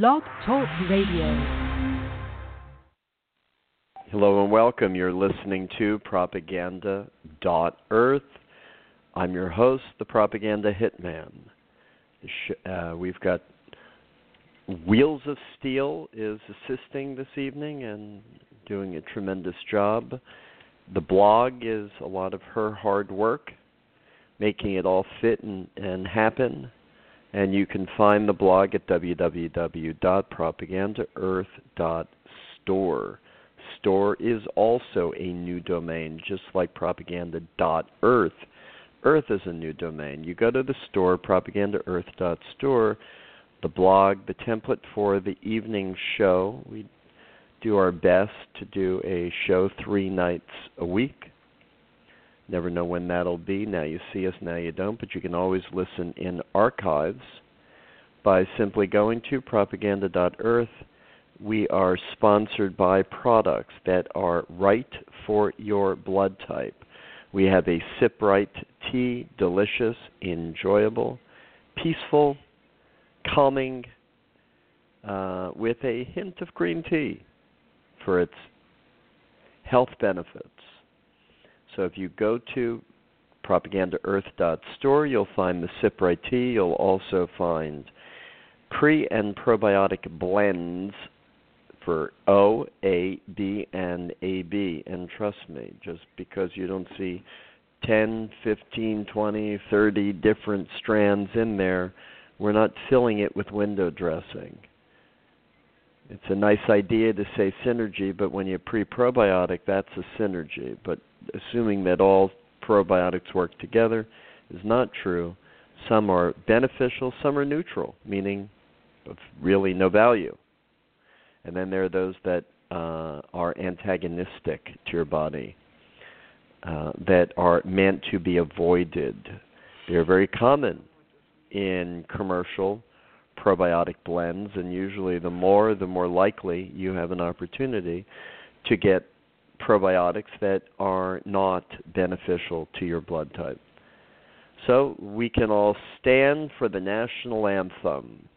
Blog Talk Radio. Hello and welcome. You're listening to Propaganda Earth. I'm your host, the Propaganda Hitman. Uh, we've got Wheels of Steel is assisting this evening and doing a tremendous job. The blog is a lot of her hard work, making it all fit and, and happen and you can find the blog at www.propagandaearth.store. Store is also a new domain, just like propaganda.earth. Earth is a new domain. You go to the store, propagandaearth.store, the blog, the template for the evening show. We do our best to do a show three nights a week. Never know when that'll be. Now you see us, now you don't, but you can always listen in archives by simply going to propaganda.earth. We are sponsored by products that are right for your blood type. We have a Sip Right tea, delicious, enjoyable, peaceful, calming, uh, with a hint of green tea for its health benefits. So if you go to propagandaearth.store, you'll find the Right tea. You'll also find pre and probiotic blends for O, A, B, and AB. And trust me, just because you don't see 10, 15, 20, 30 different strands in there, we're not filling it with window dressing. It's a nice idea to say synergy, but when you pre probiotic, that's a synergy. But assuming that all probiotics work together is not true. Some are beneficial, some are neutral, meaning of really no value. And then there are those that uh, are antagonistic to your body, uh, that are meant to be avoided. They are very common in commercial probiotic blends, and usually the more, the more likely you have an opportunity to get probiotics that are not beneficial to your blood type. So we can all stand for the national anthem.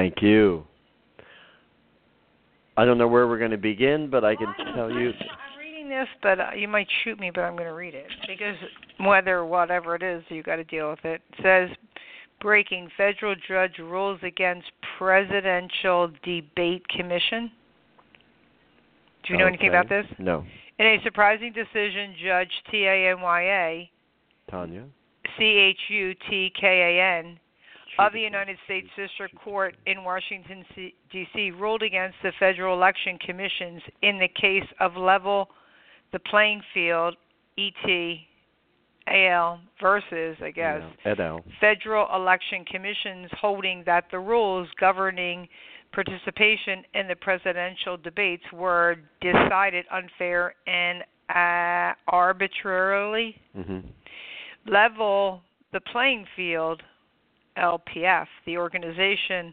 Thank you. I don't know where we're going to begin, but I can tell you. I'm reading this, but uh, you might shoot me, but I'm going to read it because whether or whatever it is, you got to deal with it. It says breaking federal judge rules against presidential debate commission. Do you know okay. anything about this? No. In a surprising decision, Judge T A N Y A Tanya C H U T K A N of the United States District Court in Washington, D.C., ruled against the Federal Election Commissions in the case of Level the Playing Field, ET, AL versus, I guess, yeah. Federal Election Commissions holding that the rules governing participation in the presidential debates were decided unfair and uh, arbitrarily. Mm-hmm. Level the playing field, LPF, the organization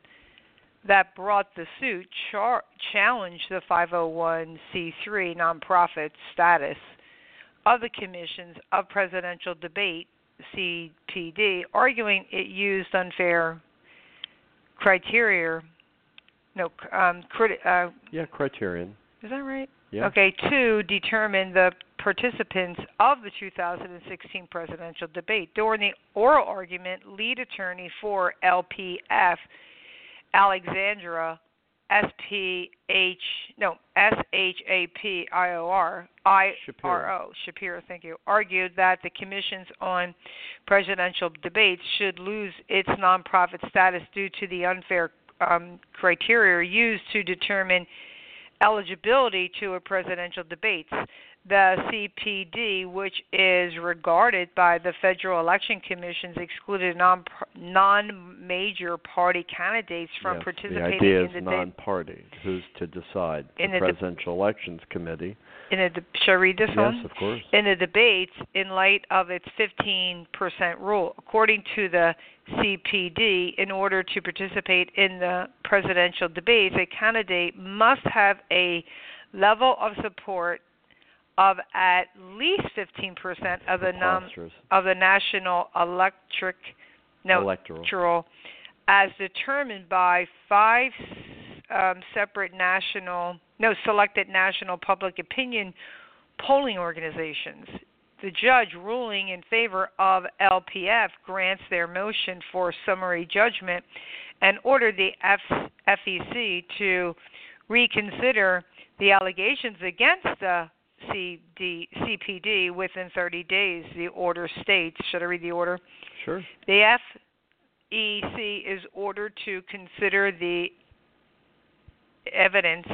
that brought the suit, char- challenged the 501c3 nonprofit status of the commissions of presidential debate, CPD, arguing it used unfair criteria. No, um, criti- uh, yeah, criterion. Is that right? Yeah. Okay, to determine the participants of the 2016 presidential debate. During the oral argument, lead attorney for LPF, Alexandra S P H no S H A P I O R I R O Shapiro, thank you, argued that the commissions on presidential debates should lose its nonprofit status due to the unfair um, criteria used to determine eligibility to a presidential debates. The CPD, which is regarded by the Federal Election Commissions, excluded non non-major party candidates from yes, participating the idea in the is non-party. Who's to decide? In the, the Presidential Elections Committee. In the shall I read this yes, one? Yes, of course. In the debates, in light of its 15% rule, according to the CPD, in order to participate in the presidential debates, a candidate must have a level of support of at least 15% of the num- of the national electric no, electoral. electoral as determined by five um, separate national no selected national public opinion polling organizations. The judge ruling in favor of LPF grants their motion for summary judgment and ordered the F- FEC to reconsider the allegations against the CD, CPD within 30 days. The order states, should I read the order? Sure. The FEC is ordered to consider the evidence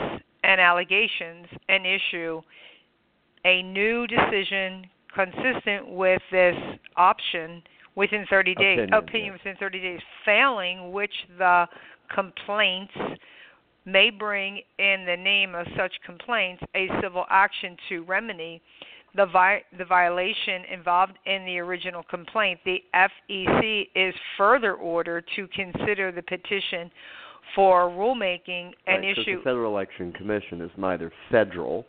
and allegations and issue a new decision consistent with this option within 30 days. Opinion, opinion yeah. within 30 days, failing which the complaints may bring in the name of such complaints a civil action to remedy the vi- the violation involved in the original complaint. The FEC is further ordered to consider the petition for rulemaking and right, issue the Federal Election Commission is neither federal,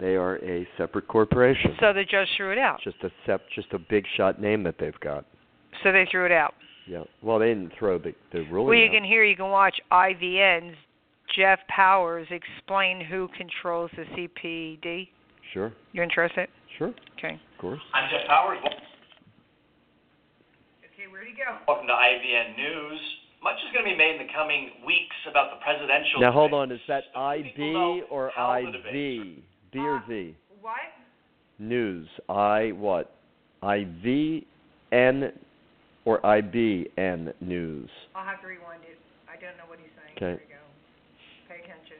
they are a separate corporation. So the judge threw it out. Just a sep- just a big shot name that they've got. So they threw it out. Yeah. Well, they didn't throw the the ruling. Well, you out. can hear, you can watch IVN's Jeff Powers explain who controls the CPD. Sure. You interested? Sure. Okay. Of course. I'm Jeff Powers. Okay, where'd he go? Welcome to IVN News. Much is going to be made in the coming weeks about the presidential. Now hold on. Is that So IB or how the IV? B or Uh, V? What? News. I what? IVN or IBN news. I'll have to rewind it. I don't know what he's saying. Okay. Here we go. Pay attention.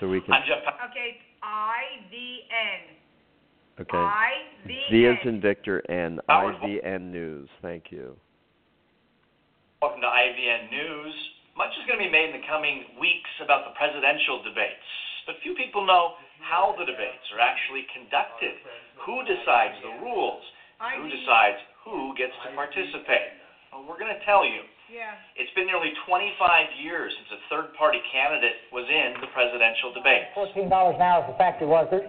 So we can. I'm just... Okay, IVN. Okay. IVN. V as in Victor and Howard- IVN news. Thank you. Welcome to IVN News. Much is going to be made in the coming weeks about the presidential debates, but few people know how the debates are actually conducted. Who decides the rules? Who decides who gets to participate? Well, we're going to tell you. Yeah. It's been nearly 25 years since a third party candidate was in the presidential debate. fourteen dollars an hour for factory workers.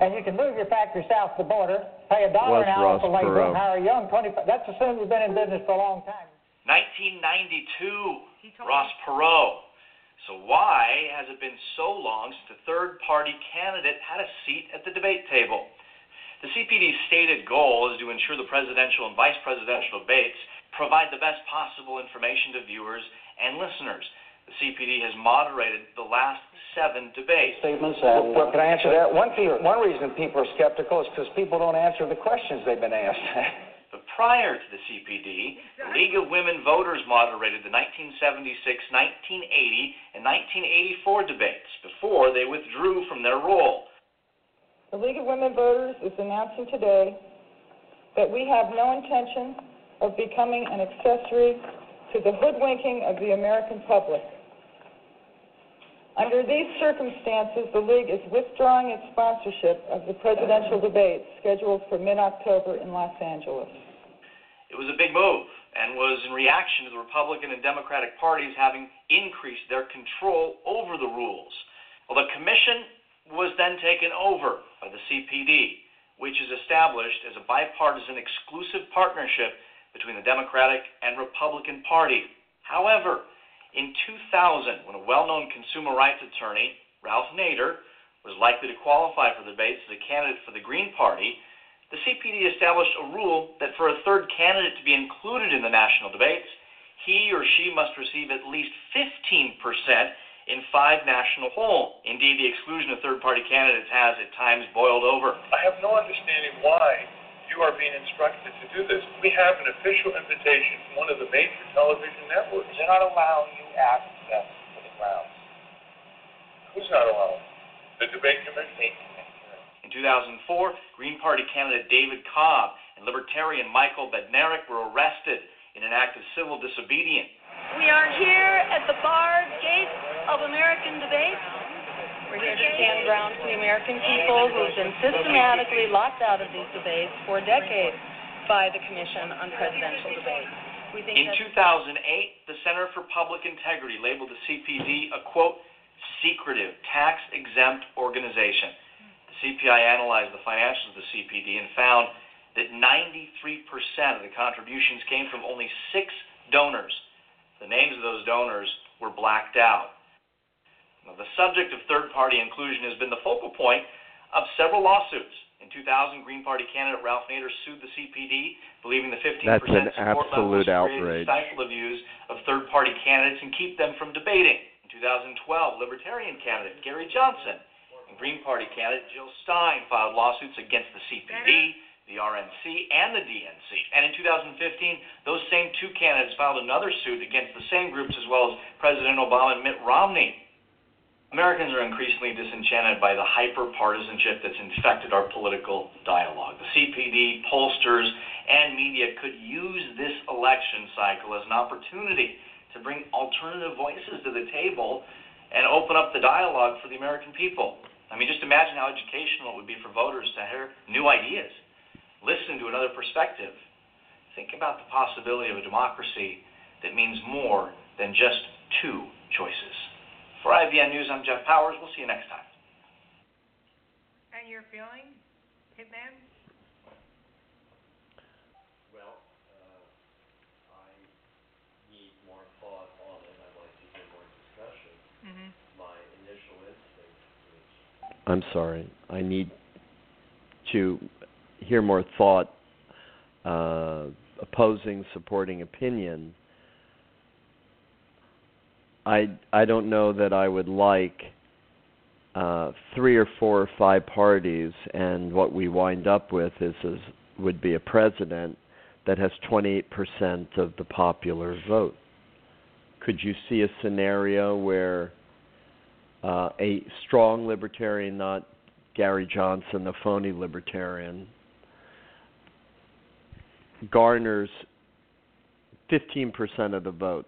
And you can move your factory south of the border, pay a dollar an hour Ross for labor, and hire a young twenty. That's assuming you've been in business for a long time. 1992, Ross me. Perot. So why has it been so long since a third-party candidate had a seat at the debate table? The CPD's stated goal is to ensure the presidential and vice presidential debates provide the best possible information to viewers and listeners. The CPD has moderated the last seven debates. statements and. Well, can I answer that? One, one reason people are skeptical is because people don't answer the questions they've been asked. Prior to the CPD, the League of Women Voters moderated the 1976, 1980, and 1984 debates before they withdrew from their role. The League of Women Voters is announcing today that we have no intention of becoming an accessory to the hoodwinking of the American public. Under these circumstances, the League is withdrawing its sponsorship of the presidential debates scheduled for mid October in Los Angeles. It was a big move and was in reaction to the Republican and Democratic parties having increased their control over the rules. Well, the commission was then taken over by the CPD, which is established as a bipartisan exclusive partnership between the Democratic and Republican Party. However, in 2000, when a well known consumer rights attorney, Ralph Nader, was likely to qualify for the debates as a candidate for the Green Party, the CPD established a rule that for a third candidate to be included in the national debates, he or she must receive at least 15% in five national polls. Indeed, the exclusion of third party candidates has at times boiled over. I have no understanding why you are being instructed to do this. We have an official invitation from one of the major television networks. They're not allowing you access to the grounds. Who's not allowing? The debate commission? In 2004, Green Party candidate David Cobb and Libertarian Michael Badnarik were arrested in an act of civil disobedience. We are here at the barred gates of American debate. We're here to stand ground for the American people who have been systematically locked out of these debates for decades by the Commission on Presidential think in 2008, the Center for Public Integrity labeled the CPD a quote secretive tax exempt organization. CPI analyzed the financials of the CPD and found that 93% of the contributions came from only six donors. The names of those donors were blacked out. Now, the subject of third party inclusion has been the focal point of several lawsuits. In 2000, Green Party candidate Ralph Nader sued the CPD, believing the 15% That's an support level outrage. stifle the views of third-party candidates and keep them from debating. In 2012, Libertarian candidate Gary Johnson Green Party candidate Jill Stein filed lawsuits against the CPD, the RNC, and the DNC. And in 2015, those same two candidates filed another suit against the same groups as well as President Obama and Mitt Romney. Americans are increasingly disenchanted by the hyper partisanship that's infected our political dialogue. The CPD, pollsters, and media could use this election cycle as an opportunity to bring alternative voices to the table and open up the dialogue for the American people. I mean, just imagine how educational it would be for voters to hear new ideas, listen to another perspective. Think about the possibility of a democracy that means more than just two choices. For IVN News, I'm Jeff Powers. We'll see you next time. And your feeling, Hitman? Well, uh, I need more thought on it. I'd like to hear more discussion. Mm-hmm. My initial instinct is. I'm sorry. I need to hear more thought, uh, opposing, supporting opinion I I don't know that I would like uh, three or four or five parties, and what we wind up with is, is would be a president that has 28% of the popular vote. Could you see a scenario where uh, a strong libertarian, not Gary Johnson, the phony libertarian, garners 15% of the vote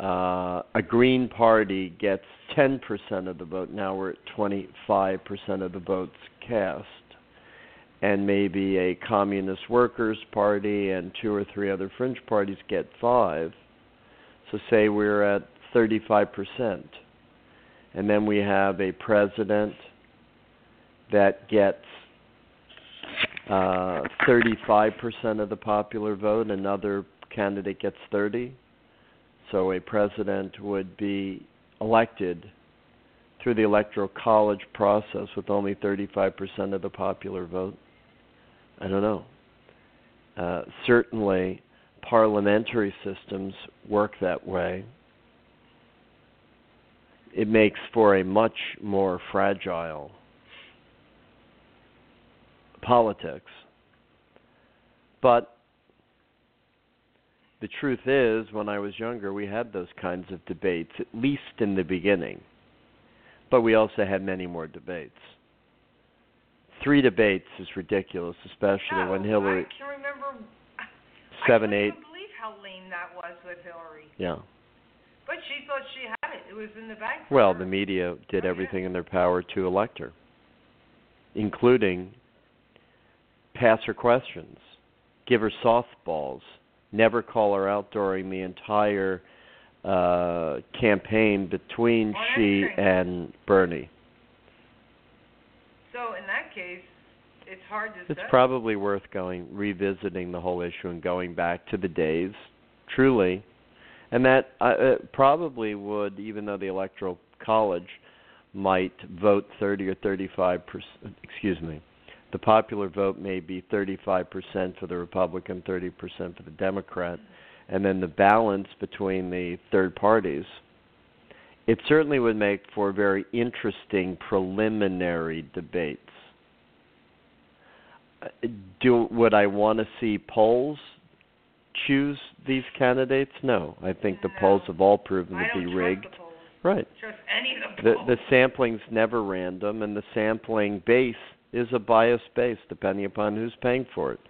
uh, a Green Party gets 10% of the vote. Now we're at 25% of the votes cast. And maybe a Communist Workers' Party and two or three other fringe parties get 5. So say we're at 35%. And then we have a president that gets uh, 35% of the popular vote, another candidate gets 30 so a president would be elected through the electoral college process with only 35% of the popular vote. I don't know. Uh, certainly, parliamentary systems work that way. It makes for a much more fragile politics. But the truth is, when I was younger, we had those kinds of debates, at least in the beginning. But we also had many more debates. Three debates is ridiculous, especially no, when Hillary. I can remember. Seven, I eight. couldn't believe how lame that was with Hillary. Yeah. But she thought she had it. It was in the. Well, her. the media did Oh, yeah. everything in their power to elect her, including pass her questions, give her softballs, never call her out during the entire uh campaign between On she and Bernie. So in that case, it's hard to It's say. probably worth going revisiting the whole issue and going back to the days, truly, and that uh, probably would, even though the electoral college might vote 30 or 35 percent. Excuse me, the popular vote may be 35 percent for the Republican, 30 percent for the Democrat, and then the balance between the third parties. It certainly would make for very interesting preliminary debates uh, do would I want to see polls choose these candidates? No, I think the polls have all proven I to be rigged. Right. Trust any of the The polls. the sampling's never random, and the sampling base is a biased base depending upon who's paying for it.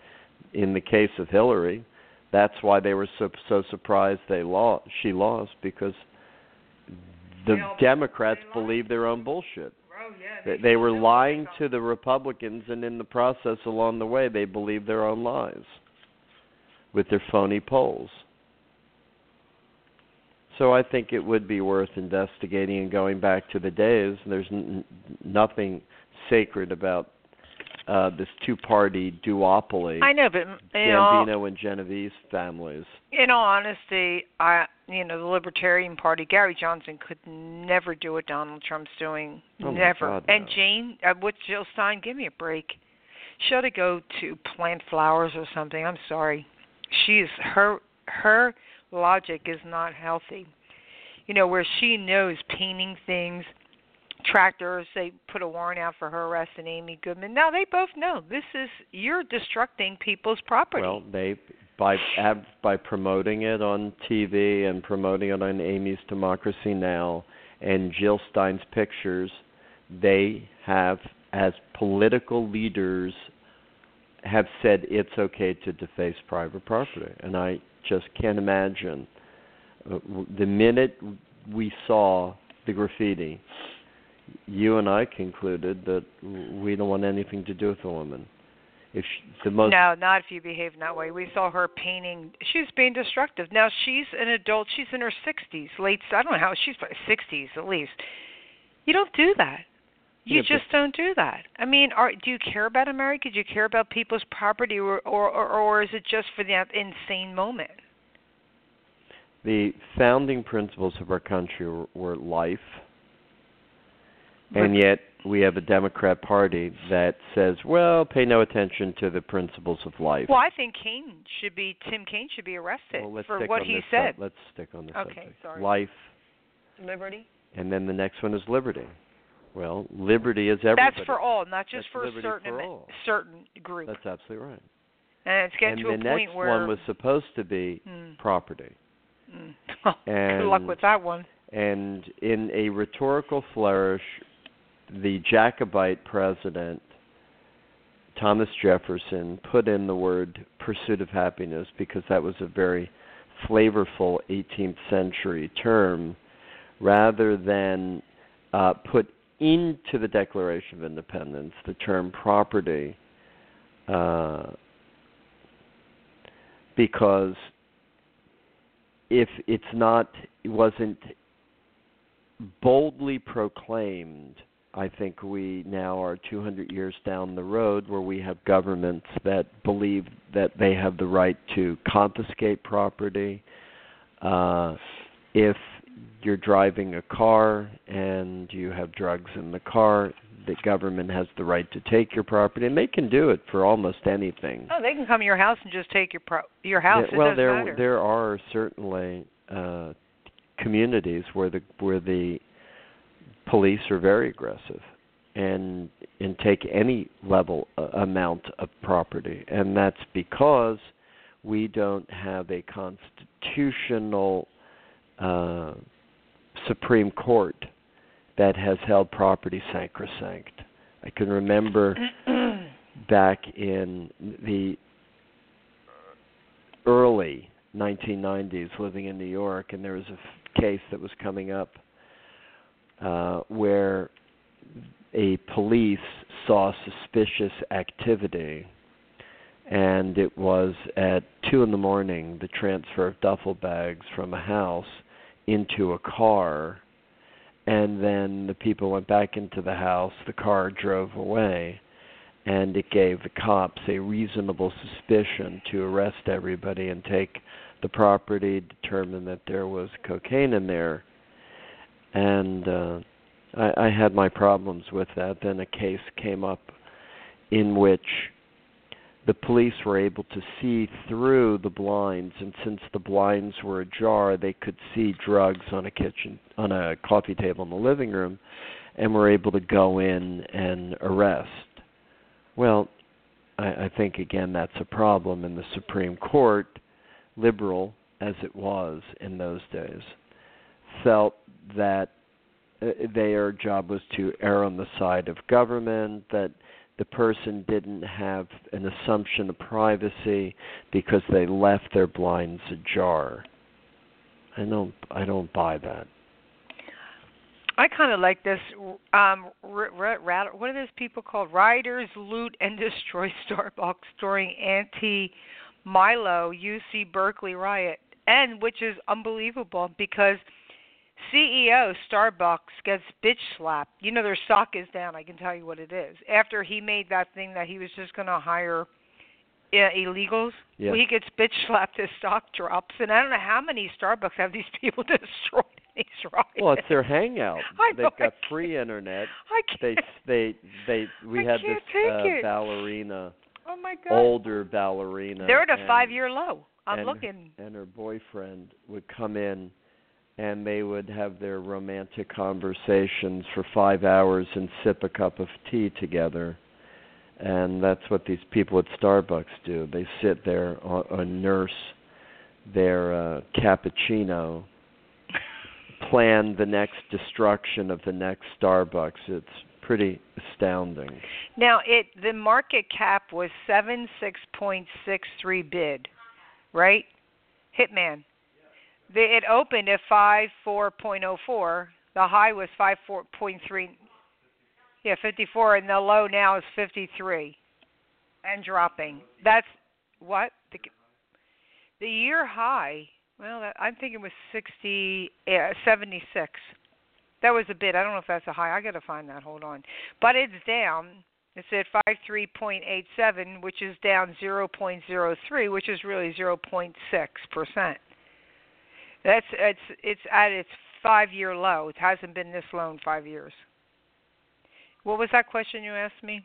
In the case of Hillary, that's why they were so so surprised they lost. She lost because the Democrats they believe their own bullshit. Oh yeah. They, they were lying to the Republicans, and in the process, along the way, they believed their own lies with their phony polls. So I think it would be worth investigating and going back to the days. There's n- nothing sacred about uh, this two-party duopoly, I know, but Gambino and Genovese families. in all honesty, I you know the Libertarian Party, Gary Johnson could never do what Donald Trump's doing. Oh, never. God, and. Jane, uh, with Jill Stein, give me a break. Should to go to plant flowers or something. I'm sorry. She's her her logic is not healthy. You know where she knows painting things. Tractors, they put a warrant out for her arrest and Amy Goodman. Now they both know this is you're destructing people's property. Well, they by by promoting it on TV and promoting it on Amy's Democracy Now and Jill Stein's pictures, they have as political leaders have said it's okay to deface private property, and I just can't imagine uh, the minute we saw the graffiti. You and I concluded that we don't want anything to do with the woman. If she, the most No, not if you behave that way. We saw her painting. She's being destructive. Now she's an adult. She's in her 60s, late. I don't know how she's probably 60s at least. You don't do that. You Yeah, but- just don't do that. I mean, are do you care about America? Do you care about people's property, or or or, or is it just for that insane moment? the founding principles of our country were, were life, and But- yet we have a Democrat Party that says, "Well, pay no attention to the principles of life." Well, I think Kaine should be Tim Kaine should be arrested Well, for what he said. sub- let's stick on this Okay, subject. sorry. Life, Liberty? and then the next one is liberty. Well, liberty is everything. That's for all, not just That's for a certain for certain group. That's absolutely right. and it's getting and to the a next point where one was supposed to be Hmm. property. Mm. Good luck with that one. And in a rhetorical flourish, the Jacobite president, Thomas Jefferson, put in the word pursuit of happiness because that was a very flavorful 18th century term rather than uh, put into the Declaration of Independence the term property uh, because if it's not it wasn't boldly proclaimed I think we now are 200 years down the road where we have governments that believe that they have the right to confiscate property. Uh, if you're driving a car and you have drugs in the car, the government has the right to take your property, and they can do it for almost anything. Oh, they can come to your house and just take your pro- your house. Yeah, well, there matter. there are certainly uh, communities where the where the police are very aggressive. and and take any level uh, amount of property, and that's because we don't have a constitutional uh, Supreme Court that has held property sacrosanct. I can remember back in the early 1990s living in New York, and there was a f- case that was coming up uh, where a police saw suspicious activity, and it was at two in the morning the transfer of duffel bags from a house into a car, and then the people went back into the house. The car drove away, and it gave the cops a reasonable suspicion to arrest everybody and take the property, determine that there was cocaine in there, and uh, I, I had my problems with that. Then a case came up in which the police were able to see through the blinds and since the blinds were ajar they could see drugs on a kitchen on a coffee table in the living room and were able to go in and arrest. Well i, I think again that's a problem in the supreme court liberal as it was in those days felt that uh, their job was to err on the side of government that the person didn't have an assumption of privacy because they left their blinds ajar. I don't I don't buy that. I kind of like this. Um, r- r- what are those people called? Riders loot and destroy Starbucks during anti-Milo UC Berkeley riot, and which is unbelievable because CEO Starbucks gets bitch slapped. You know their stock is down. I can tell you what it is. After he made that thing that he was just going to hire uh, illegals, yeah. well, he gets bitch slapped. His stock drops, and I don't know how many Starbucks have these people destroyed. These riots. Well, it's their hangout. I They've know, got free internet. I can't. They they they we I had this uh, ballerina, oh my god. older ballerina. They're at a and- five-year low. I'm and, looking. And her boyfriend would come in and they would have their romantic conversations for five hours and sip a cup of tea together. And that's what these people at Starbucks do. They sit there or nurse their uh, cappuccino, plan the next destruction of the next Starbucks. It's pretty astounding. Now it the market cap was seven six point six three bid, right? Hitman. The, it opened at five four point oh four. The high was five four point three. Yeah, fifty four, and the low now is fifty three, and dropping. That's what the the year high. Well, that, I'm thinking was sixty uh, seventy six. That was a bit. I don't know if that's a high. I got to find that. Hold on. But it's down. It's at 53.87, which is down 0.03, which is really 0.6 percent. That's it's it's at its five-year low. It hasn't been this low in five years. What was that question you asked me?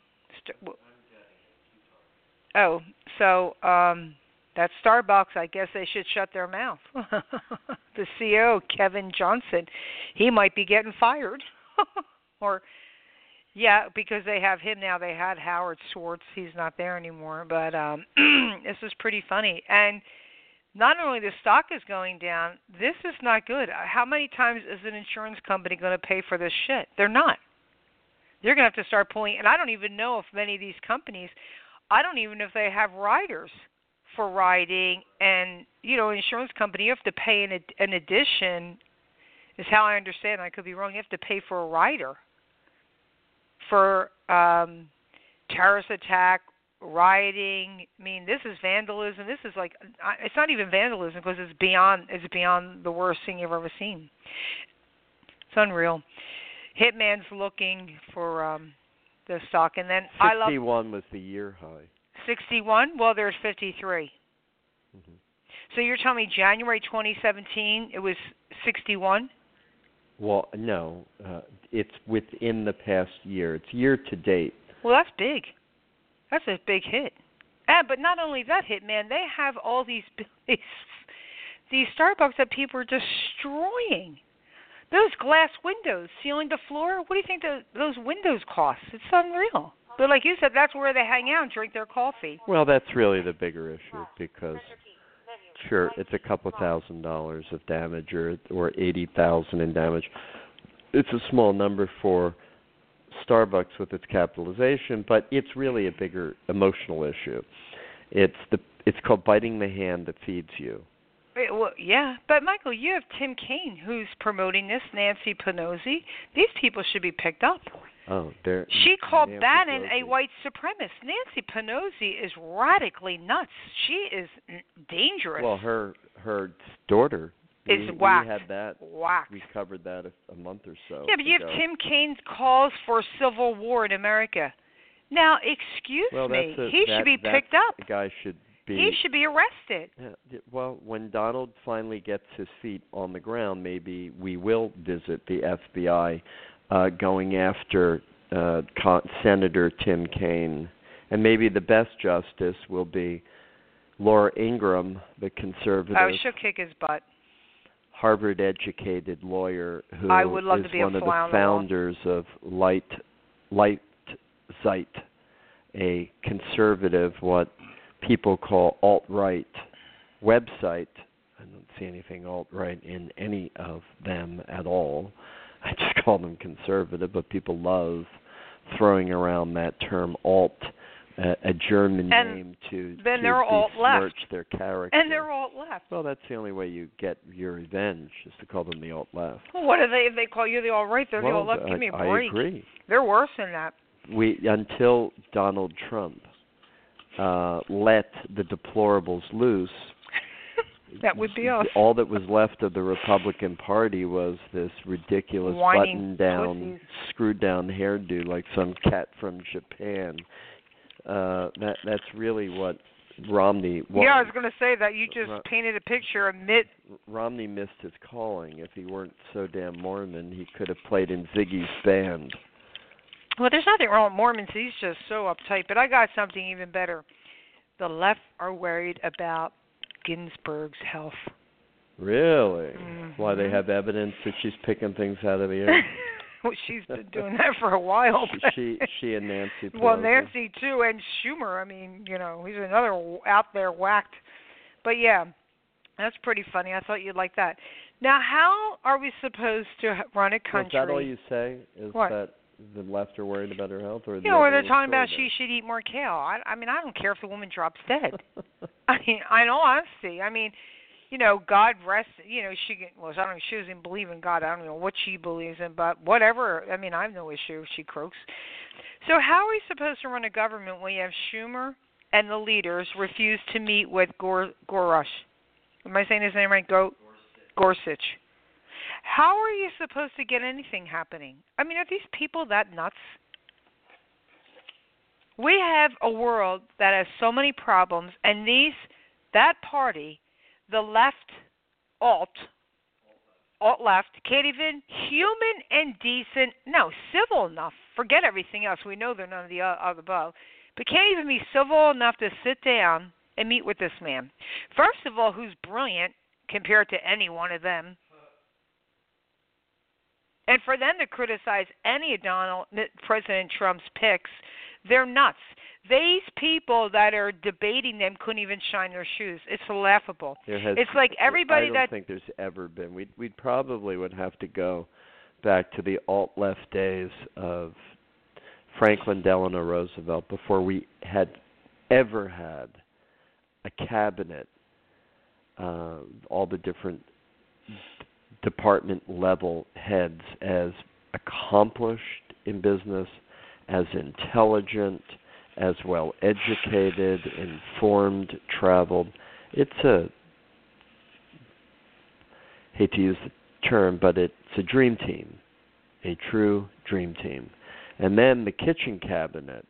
Oh, so um that Starbucks, I guess they should shut their mouth. the CEO, Kevin Johnson, he might be getting fired. or yeah, because they have him now. They had Howard Schwartz. He's not there anymore. But um this is pretty funny. And not only the stock is going down, this is not good. How many times is an insurance company going to pay for this shit? They're not. They're going to have to start pulling. And I don't even know if many of these companies, I don't even know if they have riders for riding. And you know, insurance company, you have to pay an an addition. Is how I understand. I could be wrong. You have to pay for a rider for um terrorist attack rioting. I mean, this is vandalism. This is like it's not even vandalism because it's beyond it's beyond the worst thing you've ever seen. It's unreal. Hitman's looking for um the stock, and then I love 61 was the year high. 61. Well, there's 53. Mhm. So you're telling me January 2017 it was 61? Well, no, uh, it's within the past year. It's year to date. Well, that's big. That's a big hit. And but not only that hit, man, they have all these these these Starbucks that people are destroying. Those glass windows, ceiling to floor. What do you think the, those windows cost? It's unreal. But like you said, that's where they hang out and drink their coffee. Well, that's really the bigger issue because sure, it's a couple thousand dollars of damage or or 80,000 in damage. It's a small number for Starbucks with its capitalization, but it's really a bigger emotional issue. It's the it's called biting the hand that feeds you. Wait, well, yeah, but Michael, you have Tim Kaine who's promoting this. Nancy Pelosi. These people should be picked up. Oh, there. She called Nancy Bannon a white supremacist. Nancy Pelosi is radically nuts. She is dangerous. Well, her her daughter. Is we, whacked. We had that. Whacked. We covered that a, a month or so. yeah, but you have. Tim Kaine's calls for civil war in America. Now, excuse Well, me, a, he that, should be picked up. The guy should be. He should be arrested. Yeah, well, when Donald finally gets his feet on the ground, maybe we will visit the FBI uh, going after uh, Con- Senator Tim Kaine. And maybe the best justice will be Laura Ingraham, the conservative, Oh, she'll kick his butt. Harvard educated lawyer who I would love is to be one of the on the wall. founders of Light Light Zeit, a conservative what people call alt right website. I don't see anything alt right in any of them at all. I just call them conservative, but people love throwing around that term alt, a, a German And name to then to they're alt-left. besmirch their character. And they're all left. Well, that's the only way you get your revenge is to call them the alt left. Well, what are they? If they call you the all right, they're the well, all left. Give me a break. agree. They're worse than that. We until Donald Trump uh, let the deplorables loose. That would be us. All that was left of the Republican Party was this ridiculous Whining button-down, pussies. screwed-down hairdo, like some cat from Japan. Uh, that that's really what Romney was. Yeah, I was going to say that you just Ro- painted a picture of Mitt. Romney missed his calling. If he weren't so damn Mormon, he could have played in Ziggy's band. Well, there's nothing wrong with Mormons. He's just so uptight. But I got something even better. The left are worried about Ginsburg's health. Really? Why they have evidence that she's picking things out of the air? she's been doing that for a while. she, she she and Nancy. well, Nancy too, and Schumer. I mean, you know, he's another out there whacked. But yeah, that's pretty funny. I thought you'd like that. Now, how are we supposed to run a Well, is country? that all you say? Is What? that the left are worried about her health, or you know, where they're talking about she should eat more kale. I, I mean, I don't care if the woman drops dead. I mean, I in all honesty, I mean, you know, God rest. You know, she was. I don't know. She doesn't believe in God. I don't know what she believes in, but whatever. I mean, I have no issue if she croaks. So, how are we supposed to run a government when you have Schumer and the leaders refuse to meet with Gor Gorosh? Am I saying his name right? Go Gorsuch. How are you supposed to get anything happening? I mean, are these people that nuts? We have a world that has so many problems, and these that party, the left, alt, alt left, can't even human and decent, no, civil enough. Forget everything else. We know they're none uh, of the above, but can't even be civil enough to sit down and meet with this man. First of all, who's brilliant compared to any one of them. And for them to criticize any of Donald President Trump's picks, they're nuts. These people that are debating them couldn't even shine their shoes. It's laughable. Has, It's like everybody that I don't that think there's ever been. We'd we'd probably would have to go back to the alt left days of Franklin Delano Roosevelt before we had ever had a cabinet, uh, all the different department level heads as accomplished in business, as intelligent, as well educated, informed, traveled. It's a hate to use the term, but it's a dream team, a true dream team. And then the kitchen cabinet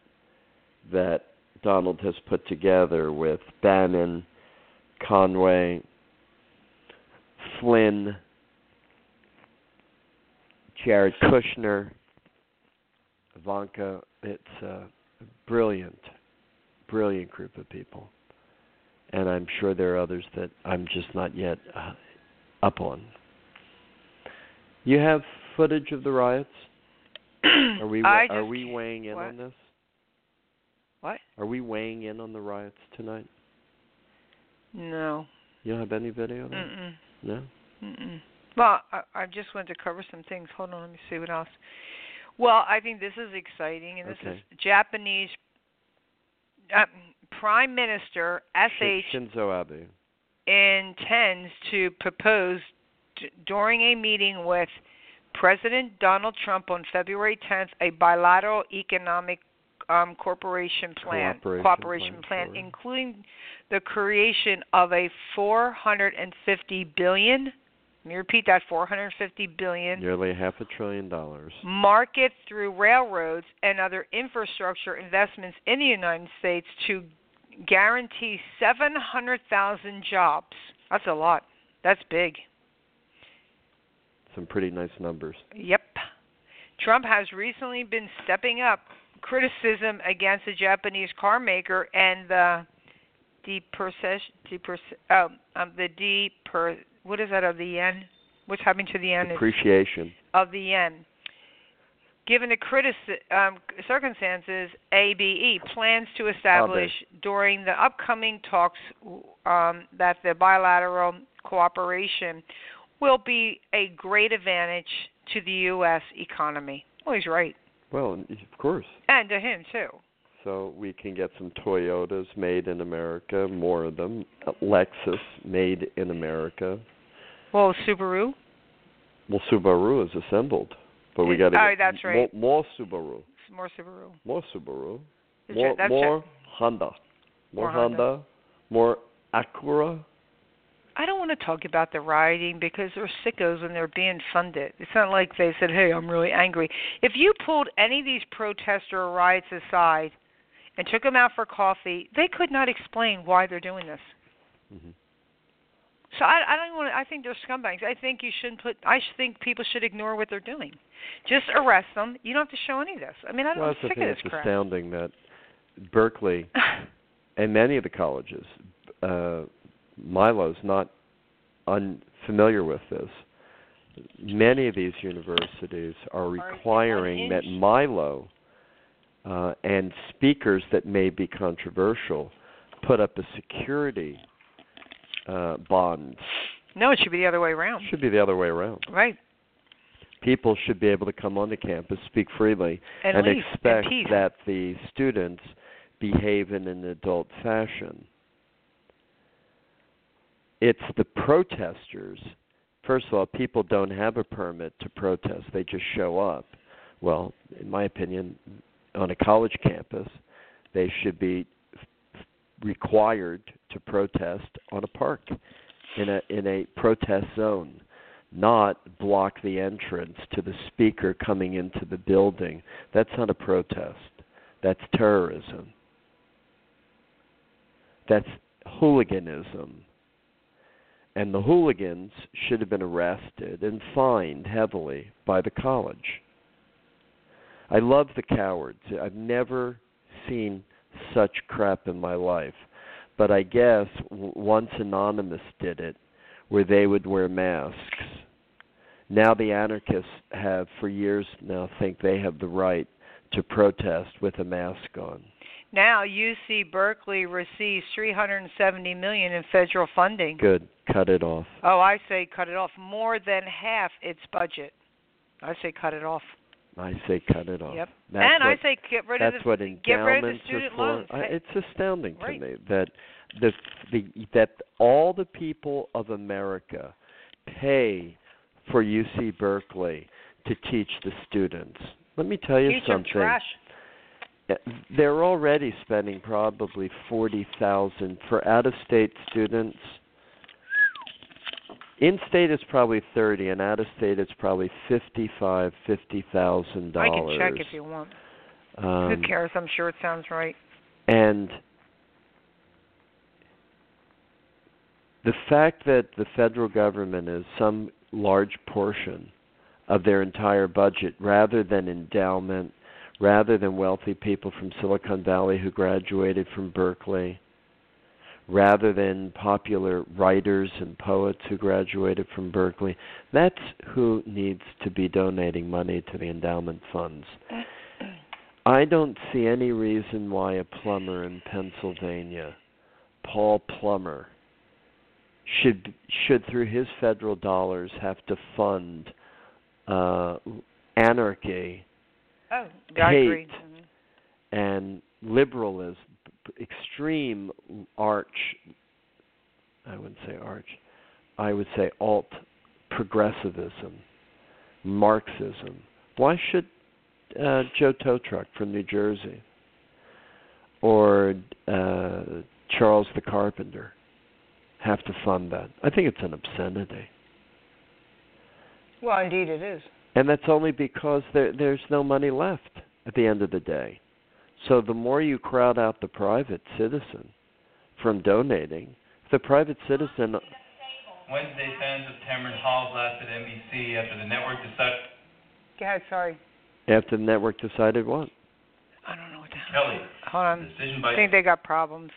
that Donald has put together with Bannon, Conway, Flynn, Jared Kushner, Ivanka. It's a brilliant, brilliant group of people. And I'm sure there are others that I'm just not yet uh, up on. You have footage of the riots? Are we are just- we weighing in what? on this? What? Are we weighing in on the riots tonight? No. You don't have any video? of? Mm-mm. No. Mm-mm. Well, I, I just wanted to cover some things. Hold on, let me see what else. Well, I think this is exciting, and this Okay. is Japanese uh, Prime Minister SH Shinzo Abe. intends to propose d- during a meeting with President Donald Trump on February 10th a bilateral economic um, cooperation plan, Cooperation cooperation plan, plan, including the creation of a 450 billion. Let me repeat that: 450 billion Nearly half a trillion dollars. market through railroads and other infrastructure investments in the United States to guarantee 700,000 jobs. That's a lot. That's big. Some pretty nice numbers. Yep. Trump has recently been stepping up criticism against the Japanese car maker and the depreciation, depreci- oh, um, the deper, what is that of the yen? What's happening to the yen? Appreciation of the yen. Given the critici- um, circumstances, ABE plans to establish during the upcoming talks um, that the bilateral cooperation will be a great advantage to the U.S. economy. Well, he's right, Well, of course. and to him too. So we can get some Toyotas made in America, more of them. Lexus made in America. Well, Subaru. Well, Subaru is assembled, but we got to oh, get that's right. more, more Subaru, More Subaru. more Subaru, Is more that's more. Honda, more, More Honda. Honda, more Acura. I don't want to talk about the rioting because they're sickos and they're being funded. It's not like they said, "Hey, I'm really angry." If you pulled any of these protester riots aside and took them out for coffee, they could not explain why they're doing this. Mhm. So I, I don't want. to I think they're scumbags. I think you shouldn't put. I think people should ignore what they're doing. Just arrest them. You don't have to show any of this. I mean, I don't, Well, I'm that's the sick of It's this crap. astounding that Berkeley and many of the colleges, uh, Milo's not unfamiliar with this. Many of these universities are requiring that. Milo uh, and speakers that may be controversial put up a security uh, bond. no, it should be the other way around. Should be the other way around. Right. People should be able to come onto campus, speak freely, And, and expect that the students behave in an adult fashion. It's the protesters. First of all, people don't have a permit to protest, they just show up. Well, in my opinion, on a college campus, they should be required to protest on a park in a in a protest zone not block the entrance to the speaker coming into the building. That's not a protest. That's terrorism. That's hooliganism. And the hooligans should have been arrested and fined heavily by the college. I love the cowards. I've never seen such crap in my life. But I guess w- once Anonymous did it, where they would wear masks. Now the anarchists have, for years now, think they have the right to protest with a mask on. Now UC Berkeley receives 370 million in federal funding. Good, cut it off. Oh, I say cut it off. More than half its budget. I say cut it off. I say cut it off. Yep. That's and what, I say get rid of that's the what get rid of the student for. loans. I, it's astounding Right. to me that the the that all the people of America pay for UC Berkeley to teach the students. Let me tell you teach them something. trash. Eh, they're already spending probably forty thousand for out of state students. In state it's probably thirty, and out of state it's probably fifty five, fifty thousand dollars. I can check if you want. Um, Who cares? I'm sure it sounds right. and the fact that the federal government is some large portion of their entire budget rather than endowment, rather than wealthy people from Silicon Valley who graduated from Berkeley, rather than popular writers and poets who graduated from Berkeley. That's who needs to be donating money to the endowment funds. I don't see any reason why a plumber in Pennsylvania, Paul Plummer, should should through his federal dollars have to fund uh, anarchy, oh, hate. Mhm. and liberalism, extreme arch. I wouldn't say arch. I would say alt progressivism, Marxism. Why should uh, Joe Tow Truck from New Jersey or uh, Charles the Carpenter have to fund that? I think it's an obscenity. Well, indeed it is. And that's only because there there's no money left at the end of the day. So the more you crowd out the private citizen from donating, the private citizen Wednesday, fans of Tamron Hall last at NBC after the network decided. Go ahead, sorry. after the network decided what? I don't know what the hell. Kelly, Hold on. decision I think they got problems.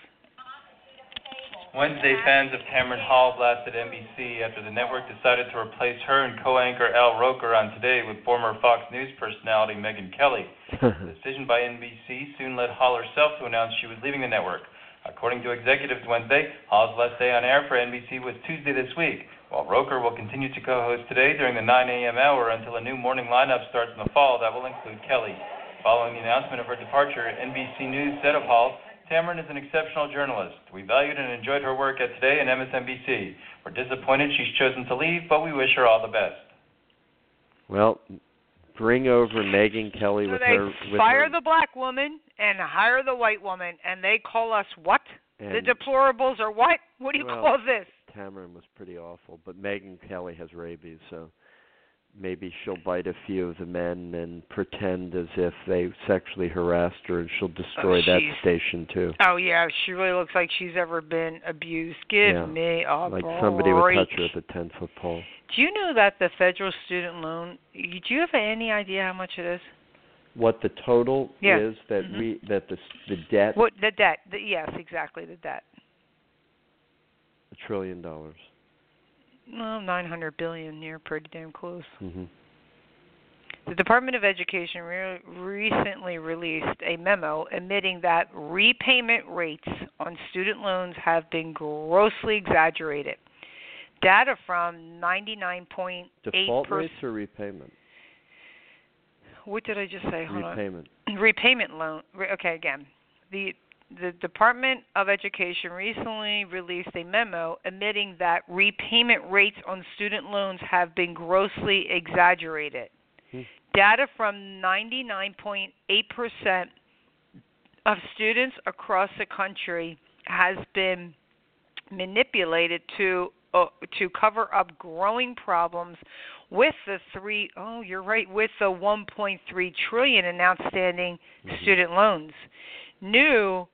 Wednesday, fans of Tamron Hall last at NBC after the network decided to replace her and co-anchor Al Roker on Today with former Fox News personality Megyn Kelly. The decision by NBC soon led Hall herself to announce she was leaving the network. According to executives Wednesday, Hall's last day on air for NBC was Tuesday this week, while Roker will continue to co-host Today during the 9 a.m. hour until a new morning lineup starts in the fall that will include Kelly. Following the announcement of her departure, NBC News said of Hall, Tamron is an exceptional journalist. We valued and enjoyed her work at Today and MSNBC. We're disappointed she's chosen to leave, but we wish her all the best. well, bring over Megyn Kelly So with they her with fire her, the black woman and hire the white woman, and they call us what? and the deplorables or what? What do you Well, call this? Tamron was pretty awful, but Megyn Kelly has rabies, so maybe she'll bite a few of the men and pretend as if they sexually harassed her, and she'll destroy that station too. Oh yeah, she really looks like she's ever been abused. Give Yeah, me a like somebody would touch break. her with a ten foot pole. Do you know that the federal student loan? Do you have any idea how much it is? What the total Yeah. is that Mhm. we that the the debt What the debt? The, yes, exactly the debt. a trillion dollars. Well, nine hundred billion. You're pretty damn close. hmm The Department of Education re- recently released a memo admitting that repayment rates on student loans have been grossly exaggerated. Data from 99.8 Default rates or repayment? What did I just say? Hold on. repayment. repayment loan. Re- okay, again, the the Department of Education recently released a memo admitting that repayment rates on student loans have been grossly exaggerated. Hmm. Data from 99.8% of students across the country has been manipulated to uh, to cover up growing problems with the three oh you're right with the 1.3 trillion in outstanding Mhm. student loans new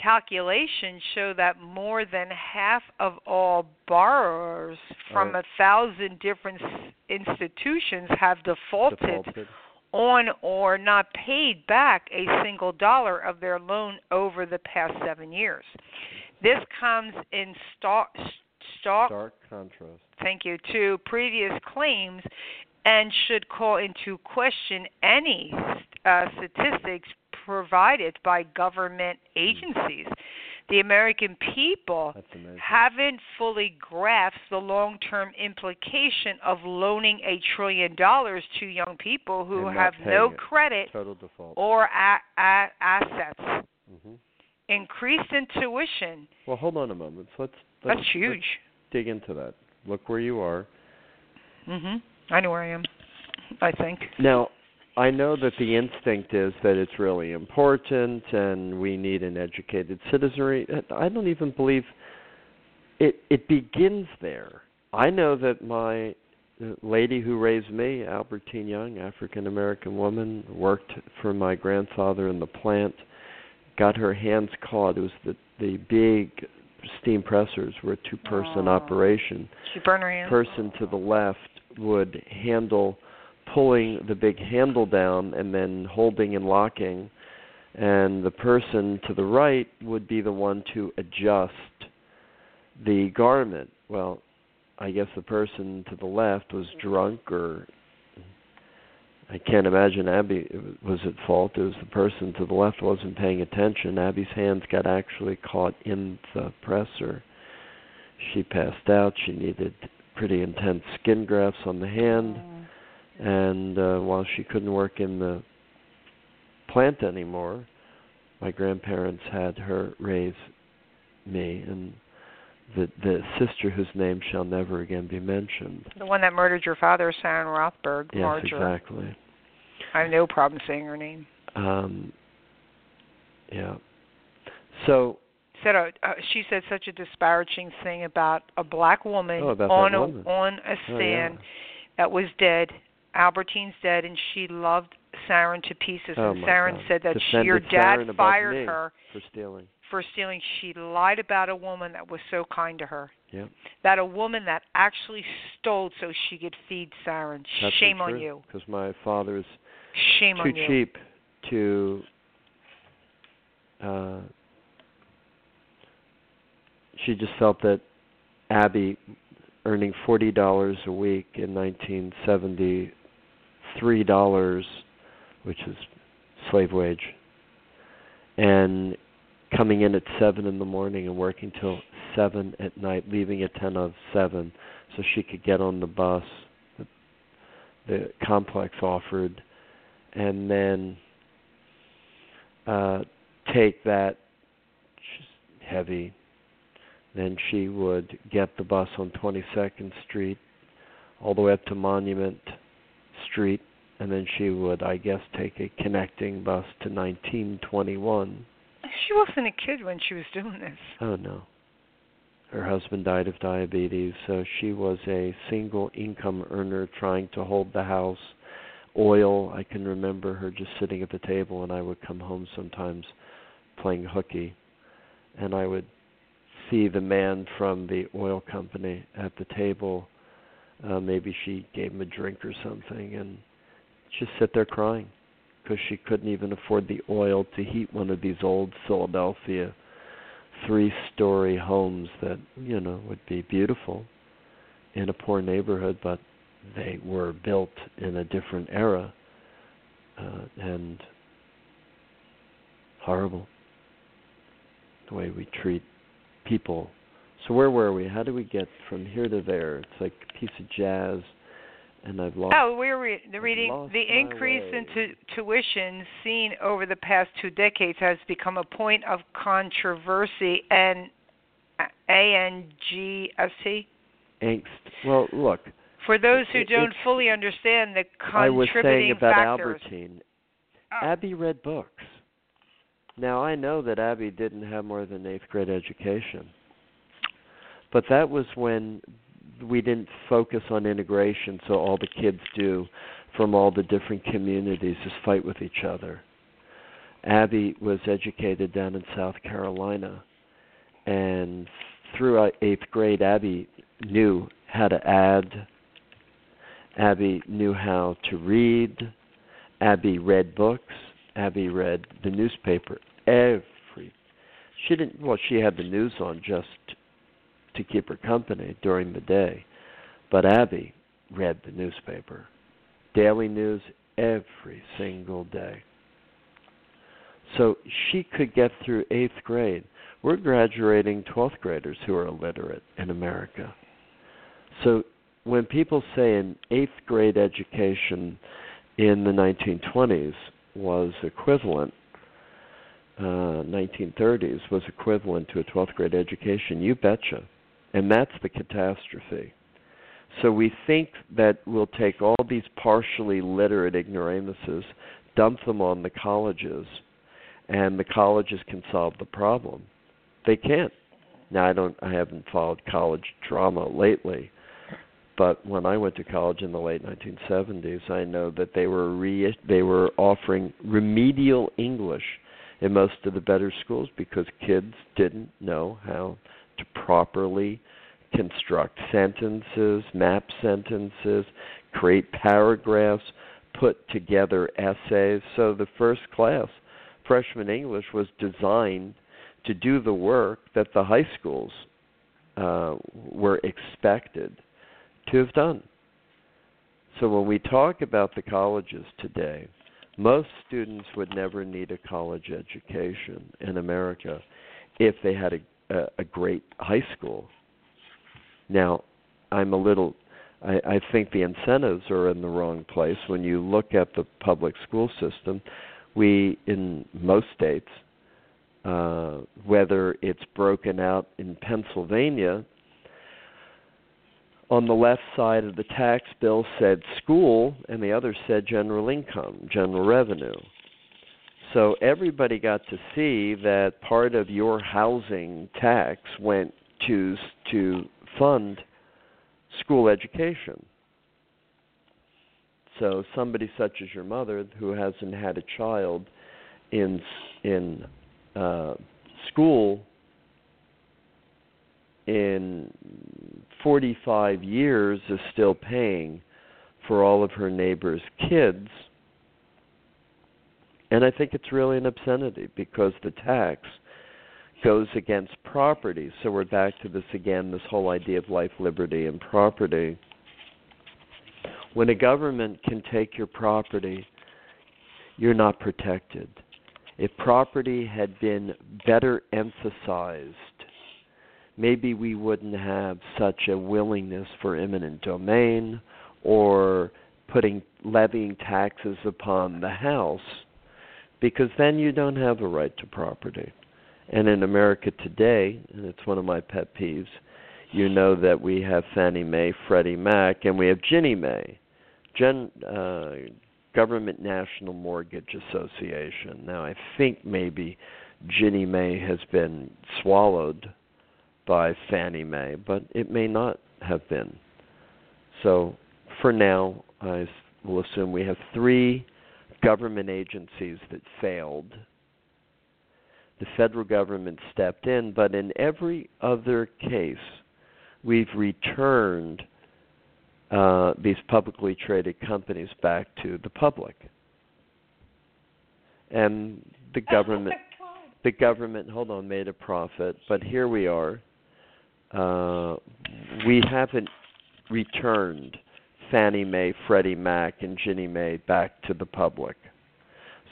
calculations show that more than half of all borrowers from Are- a thousand different institutions have defaulted Defaulted. on or not paid back a single dollar of their loan over the past seven years. This comes in stark, stark Stark contrast. thank you, to previous claims and should call into question any uh, statistics provided by government agencies. The American people haven't fully grasped the long term implication of loaning a trillion dollars to young people who have no it. credit or a- a- assets. hmm Increased intuition. Well, hold on a moment. So let's, let's That's huge. let's dig into that. Look where you are. Mhm. I know where I am. I think. Now, I know that the instinct is that it's really important and we need an educated citizenry. I don't even believe it it begins there. I know that my lady who raised me, Albertine Young, African American woman, worked for my grandfather in the plant, got her hands caught. It was the the big steam pressers were a two person Oh. operation She burned her hand. person to the left would handle pulling the big handle down and then holding and locking and the person to the right would be the one to adjust the garment. Well, I guess the person to the left was drunk or I can't imagine Abby was at fault. It was the person to the left wasn't paying attention. Abby's hands got actually caught in the presser. She passed out. She needed pretty intense skin grafts on the hand. And uh, while she couldn't work in the plant anymore, my grandparents had her raise me and the the sister whose name shall never again be mentioned. The one that murdered your father, Sharon Rothberg. Yes, Marjorie. exactly. I have no problem saying her name. Um, yeah. So Said a, uh, she said such a disparaging thing about a black woman Oh, about on a woman. on a Oh, yeah. that was dead. Albertine's dead, and she loved Sharon to pieces. Oh, and my Sharon God. said that she, Defended your dad above fired her for stealing. for stealing. She lied about a woman that was so kind to her. Yeah. That a woman that actually stole so she could feed Sharon. That's Shame on you. Because my father's Shame too on you. cheap to uh she just felt that Abby earning forty dollars a week in nineteen seventy three dollars which is slave wage and coming in at seven in the morning and working till seven at night, leaving at ten of seven so she could get on the bus that the complex offered and then uh take that heavy then she would get the bus on 22nd Street all the way up to Monument Street and then she would I guess take a connecting bus to 1921 She wasn't a kid when she was doing this. Oh no. Her husband died of diabetes, so she was a single income earner trying to hold the house. Oil, I can remember her just sitting at the table and I would come home sometimes playing hooky and I would see the man from the oil company at the table. Uh maybe she gave him a drink or something and just sit there crying because she couldn't even afford the oil to heat one of these old Philadelphia three story homes that, you know, would be beautiful in a poor neighborhood, but they were built in a different era uh, and horrible the way we treat people. So where were we? How do we get from here to there? It's like a piece of jazz and I've lost Oh, we're re- the reading. The increase in tu- tuition seen over the past two decades has become a point of controversy and ANGST. angst. Well, look, For those who It- don't fully understand the contributing I was saying about factors. Albertine. Oh. Abby read books. Now I know that Abby didn't have more than eighth grade education, but that was when we didn't focus on integration. So all the kids do from all the different communities is fight with each other. Abby was educated down in South Carolina, and through uh, eighth grade, Abby knew how to add. Abby knew how to read. Abby read books. Abby read the newspaper every. She didn't. Well, she had the news on just to keep her company during the day, but Abby read the newspaper, daily news every single day. So she could get through eighth grade. We're graduating 12th graders who are illiterate in America. So when people say an eighth grade education in the 1920s was equivalent, uh, 1930s was equivalent to a 12th grade education, you betcha. And that's the catastrophe. So we think that we'll take all these partially literate ignoramuses, dump them on the colleges, and the colleges can solve the problem. They can't. Now I don't I haven't followed college drama lately, but when I went to college in the late 1970s, I know that they were re- they were offering remedial English in most of the better schools because kids didn't know how to properly construct sentences, map sentences, create paragraphs, put together essays. So the first class, freshman English was designed to do the work that the high schools uh, were expected to have done. So when we talk about the colleges today, most students would never need a college education in America if they had a, a, a great high school. Now, I'm a little I, I think the incentives are in the wrong place. When you look at the public school system, we in most states, uh, whether it's broken out in Pennsylvania, on the left side of the tax bill said school, and the other said general income, general revenue. So everybody got to see that part of your housing tax went to to fund school education. So somebody such as your mother who hasn't had a child in in uh, school in 45 years is still paying for all of her neighbors' kids. And I think it's really an obscenity because the tax goes against property. So we're back to this again this whole idea of life, liberty, and property. When a government can take your property, you're not protected. If property had been better emphasized, maybe we wouldn't have such a willingness for eminent domain or putting levying taxes upon the house because then you don't have a right to property. And in America today, and it's one of my pet peeves, you know that we have Fannie Mae, Freddie Mac, and we have Ginnie Mae, Gen, uh, Government National Mortgage Association. Now, I think maybe Ginnie Mae has been swallowed by Fannie Mae, but it may not have been. So, for now, I will assume we have three government agencies that failed the federal government stepped in, but in every other case, we've returned uh, these publicly traded companies back to the public. And the government, the government, hold on, made a profit, but here we are. Uh, we haven't returned Fannie Mae, Freddie Mac, and Ginnie Mae back to the public.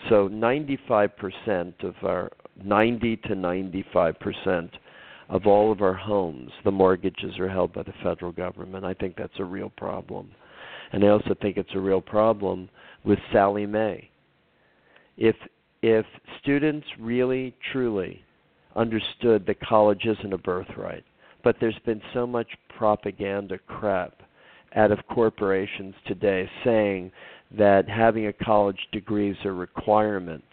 So 95% of our 90 to 95 percent of all of our homes, the mortgages are held by the federal government. I think that's a real problem. And I also think it's a real problem with Sallie Mae. If if students really truly understood that college isn't a birthright, but there's been so much propaganda crap out of corporations today saying that having a college degree is a requirement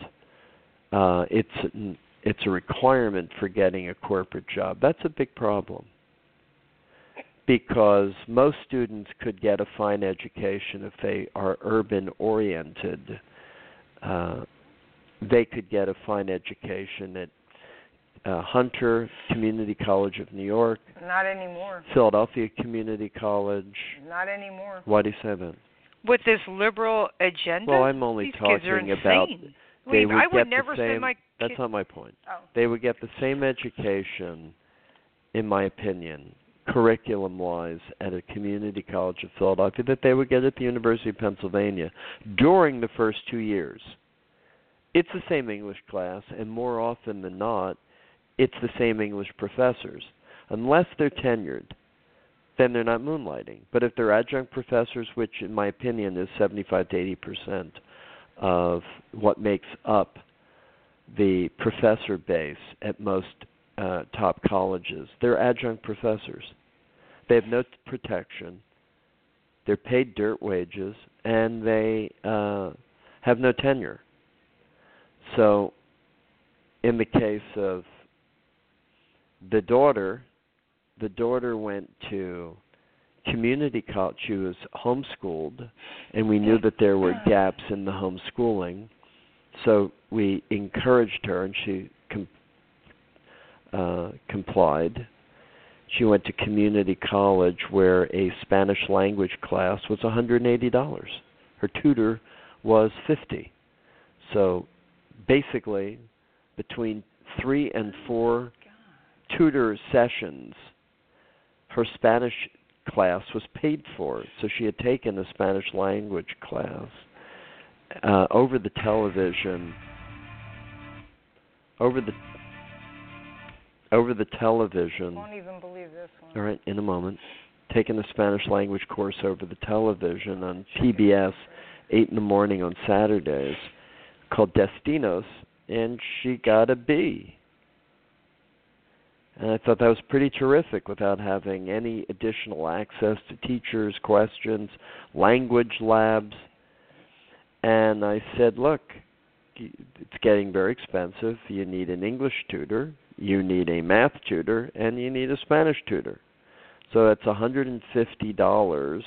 uh, it's it's a requirement for getting a corporate job. That's a big problem because most students could get a fine education if they are urban oriented. Uh, they could get a fine education at uh, Hunter Community College of New York. Not anymore. Philadelphia Community College. Not anymore. Why do you say that? With this liberal agenda. Well, I'm only these talking kids are insane. about they would I get would never the same, send my That's not my point. Oh. They would get the same education, in my opinion, curriculum wise, at a community college of Philadelphia that they would get at the University of Pennsylvania during the first two years. It's the same English class, and more often than not, it's the same English professors. Unless they're tenured, then they're not moonlighting. But if they're adjunct professors, which in my opinion is 75 to 80 percent of what makes up the professor base at most uh, top colleges. They're adjunct professors. They have no protection. They're paid dirt wages, and they uh, have no tenure. So, in the case of the daughter, the daughter went to community college. She was homeschooled, and we knew that there were gaps in the homeschooling. So we encouraged her, and she com- uh, complied. She went to community college where a Spanish language class was $180. Her tutor was 50. So basically between three and four tutor sessions, her Spanish class was paid for. So she had taken a Spanish language class uh, over the television. Over the over the television. I won't even believe this one. All right, in a moment. Taking a Spanish language course over the television on PBS, eight in the morning on Saturdays, called Destinos, and she got a B. And I thought that was pretty terrific without having any additional access to teachers' questions, language labs. And I said, look, it's getting very expensive. You need an English tutor, you need a math tutor, and you need a Spanish tutor. So that's $150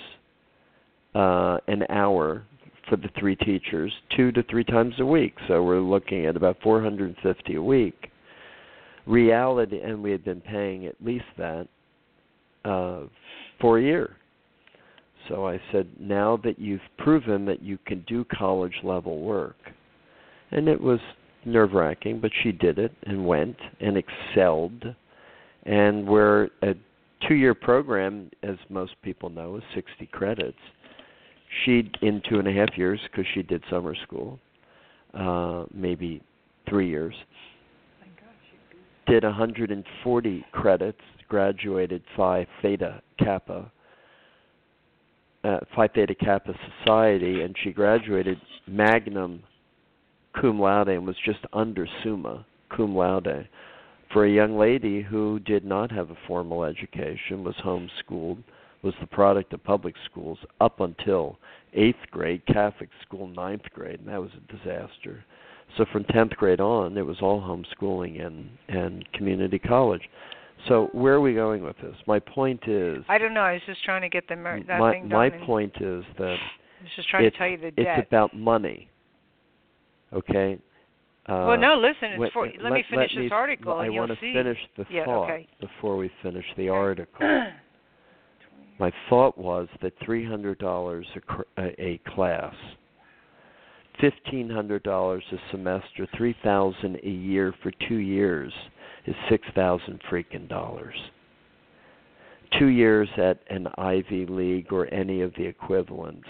uh, an hour for the three teachers, two to three times a week. So we're looking at about 450 a week. Reality, and we had been paying at least that uh, for a year. So I said, now that you've proven that you can do college level work, and it was nerve wracking, but she did it and went and excelled. And we're a two year program, as most people know, is 60 credits. She, in two and a half years, because she did summer school, uh, maybe three years, did 140 credits, graduated Phi Theta Kappa, uh, Phi Theta Kappa Society, and she graduated Magnum cum laude and was just under summa cum laude for a young lady who did not have a formal education, was homeschooled, was the product of public schools up until eighth grade, Catholic school ninth grade, and that was a disaster. So from tenth grade on, it was all homeschooling and and community college. So where are we going with this? My point is. I don't know. I was just trying to get the mer- that my, thing done. My point is that. I was just trying it's, to tell you the debt. It's about money. Okay. Uh, well, no. Listen. It's wait, for, let, let, me finish let this me, article, I and you'll want to finish the yeah, thought okay. before we finish the article. My thought was that three hundred dollars a, cr- a, a class, fifteen hundred dollars a semester, three thousand a year for two years is six thousand freaking dollars. Two years at an Ivy League or any of the equivalents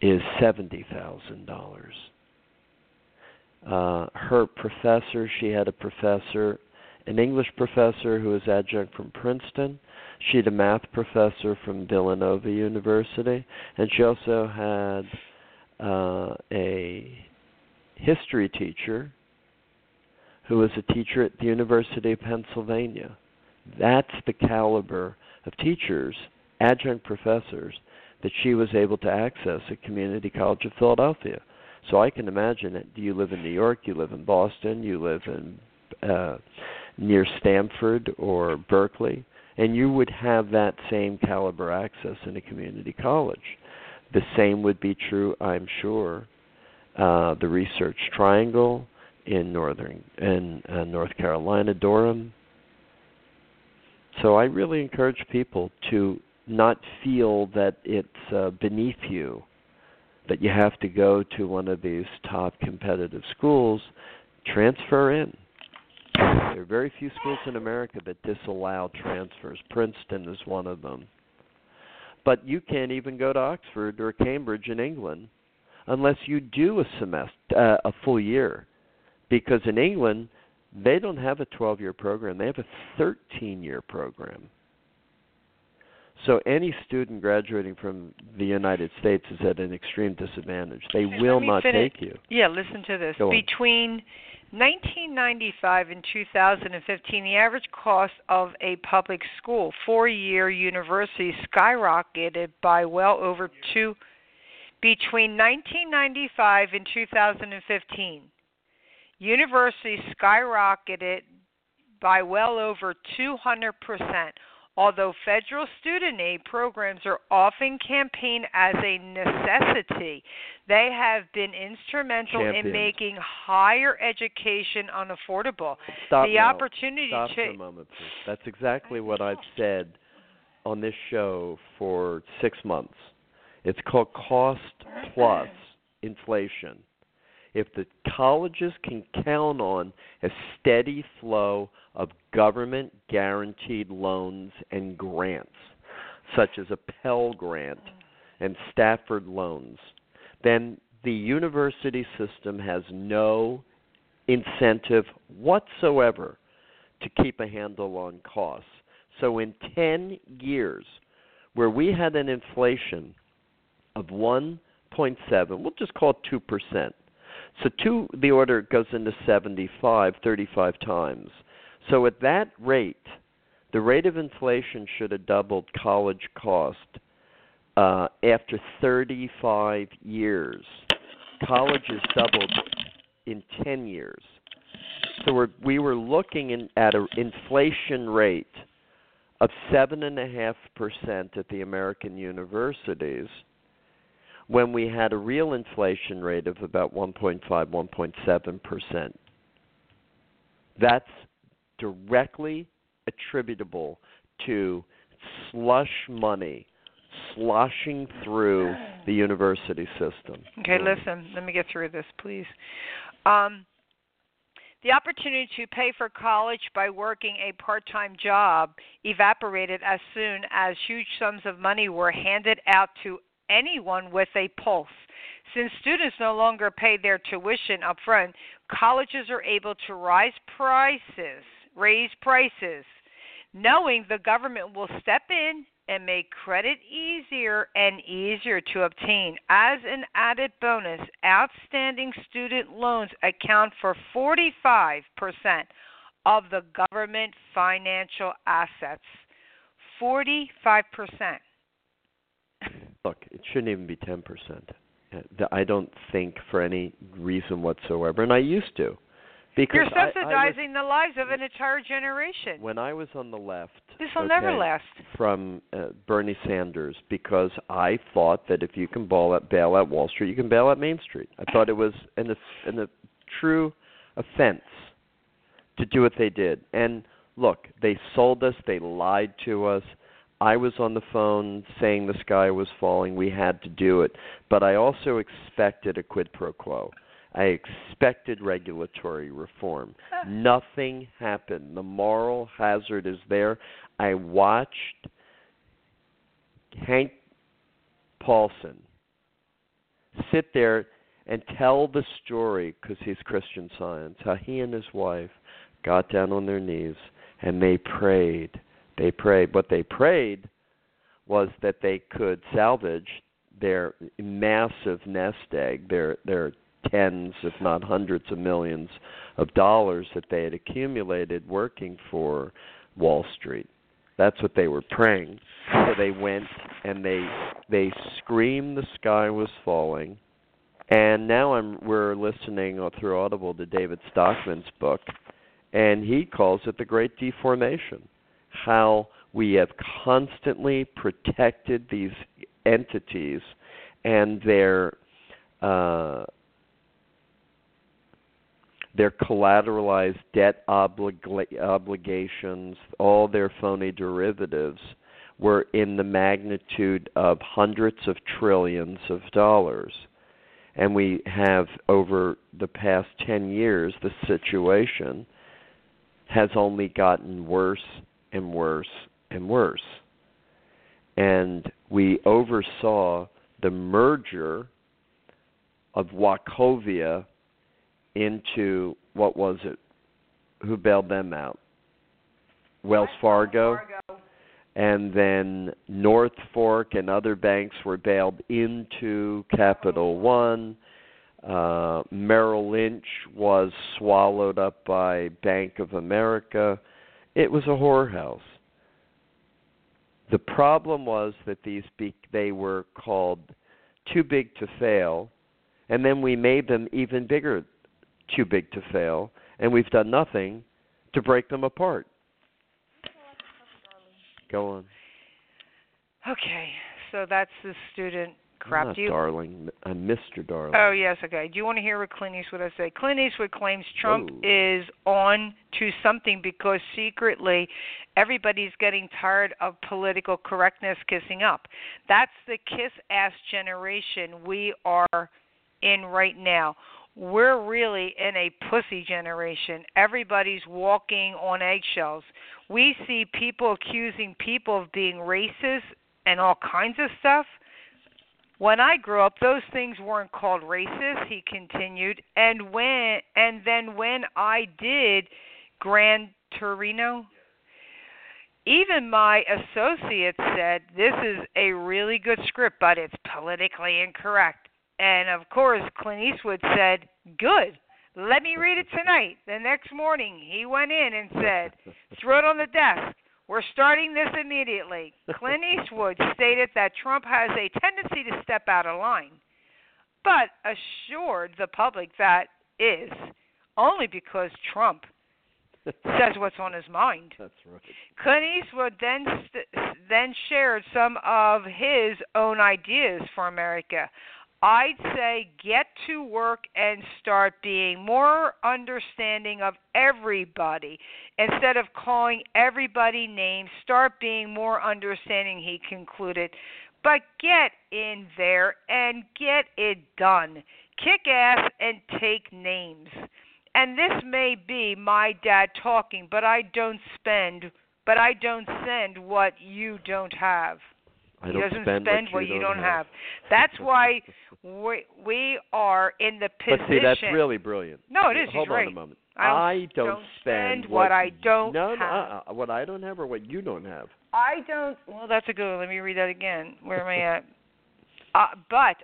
is seventy thousand dollars. Uh, her professor, she had a professor, an English professor who was adjunct from Princeton. She had a math professor from Villanova University, and she also had uh, a history teacher who was a teacher at the University of Pennsylvania. That's the caliber of teachers, adjunct professors, that she was able to access at Community College of Philadelphia. So I can imagine. Do you live in New York? You live in Boston? You live in uh, near Stanford or Berkeley? And you would have that same caliber access in a community college. The same would be true, I'm sure, uh, the Research Triangle in northern in uh, North Carolina, Durham. So I really encourage people to not feel that it's uh, beneath you that you have to go to one of these top competitive schools. Transfer in. There are very few schools in America that disallow transfers. Princeton is one of them. But you can't even go to Oxford or Cambridge in England unless you do a semester, uh, a full year, because in England they don't have a 12-year program; they have a 13-year program. So any student graduating from the United States is at an extreme disadvantage. They will not finish. take you. Yeah, listen to this. Go. Between 1995 and 2015, the average cost of a public school four-year university skyrocketed by well over two. Between 1995 and 2015, universities skyrocketed by well over 200 percent. Although federal student aid programs are often campaigned as a necessity, they have been instrumental in making higher education unaffordable. Stop the now. opportunity Stop to for a moment, please. That's exactly what I've said on this show for six months. It's called cost plus inflation. if the colleges can count on a steady flow of government guaranteed loans and grants, such as a Pell Grant and Stafford loans, then the university system has no incentive whatsoever to keep a handle on costs. So, in 10 years, where we had an inflation of 1.7, we'll just call it 2%. So, two, the order goes into 75, 35 times. So, at that rate, the rate of inflation should have doubled college cost uh, after 35 years. College has doubled in 10 years. So we're, we were looking in, at an inflation rate of 7.5% at the American universities when we had a real inflation rate of about 1.5, 1.7%. That's directly attributable to slush money sloshing through the university system. Okay, listen, let me get through this, please. Um, the opportunity to pay for college by working a part time job evaporated as soon as huge sums of money were handed out to anyone with a pulse. Since students no longer pay their tuition up front, colleges are able to rise prices, raise prices, knowing the government will step in and make credit easier and easier to obtain. As an added bonus, outstanding student loans account for 45% of the government financial assets. 45%. Look, it shouldn't even be 10%. Uh, I don't think for any reason whatsoever, and I used to. Because You're subsidizing I, the lives of an entire generation. When I was on the left, this will okay, never last. From uh, Bernie Sanders, because I thought that if you can bail out, bail out Wall Street, you can bail out Main Street. I thought it was an, an, a true offense to do what they did. And look, they sold us. They lied to us. I was on the phone saying the sky was falling. We had to do it, but I also expected a quid pro quo. I expected regulatory reform. Ah. Nothing happened. The moral hazard is there. I watched Hank Paulson sit there and tell the story because he's Christian Science, how he and his wife got down on their knees and they prayed. They prayed. What they prayed was that they could salvage their massive nest egg, their their tens, if not hundreds of millions of dollars that they had accumulated working for Wall Street. That's what they were praying. So they went and they they screamed the sky was falling. And now I'm we're listening through Audible to David Stockman's book and he calls it the great deformation. How we have constantly protected these entities and their uh, their collateralized debt oblig- obligations, all their phony derivatives were in the magnitude of hundreds of trillions of dollars. And we have, over the past 10 years, the situation has only gotten worse and worse and worse. And we oversaw the merger of Wachovia into what was it? Who bailed them out? Wells Fargo. Fargo. And then North Fork and other banks were bailed into Capital One. Uh, Merrill Lynch was swallowed up by Bank of America. It was a whorehouse. The problem was that these be- they were called too big to fail, and then we made them even bigger too big to fail, and we've done nothing to break them apart. Go on. Okay, so that's the student crap. Do you, darling. I'm Mr. Darling. Oh yes, okay. Do you want to hear what Clint Eastwood has to say? Clint Eastwood claims Trump is on to something because secretly everybody's getting tired of political correctness kissing up. That's the kiss ass generation we are in right now. We're really in a pussy generation. Everybody's walking on eggshells. We see people accusing people of being racist and all kinds of stuff. When I grew up, those things weren't called racist, he continued. And when and then when I did Gran Torino, even my associates said this is a really good script, but it's politically incorrect. And of course, Clint Eastwood said, "Good. Let me read it tonight." The next morning, he went in and said, "Throw it on the desk. We're starting this immediately." Clint Eastwood stated that Trump has a tendency to step out of line, but assured the public that is only because Trump says what's on his mind. That's right. Clint Eastwood then st- then shared some of his own ideas for America. I'd say get to work and start being more understanding of everybody. Instead of calling everybody names, start being more understanding, he concluded. But get in there and get it done. Kick ass and take names and this may be my dad talking, but I don't spend, but I don't send what you don't have. I he don't doesn't spend, spend what you don't, have. That's why we we are in the position. But see, that's really brilliant. No, it is. Hold He's on right. a moment. I don't, don't, spend what, what I don't no, have. No, uh, what I don't have or what you don't have. I don't. Well, that's a good one. Let me read that again. Where am I at? Uh, but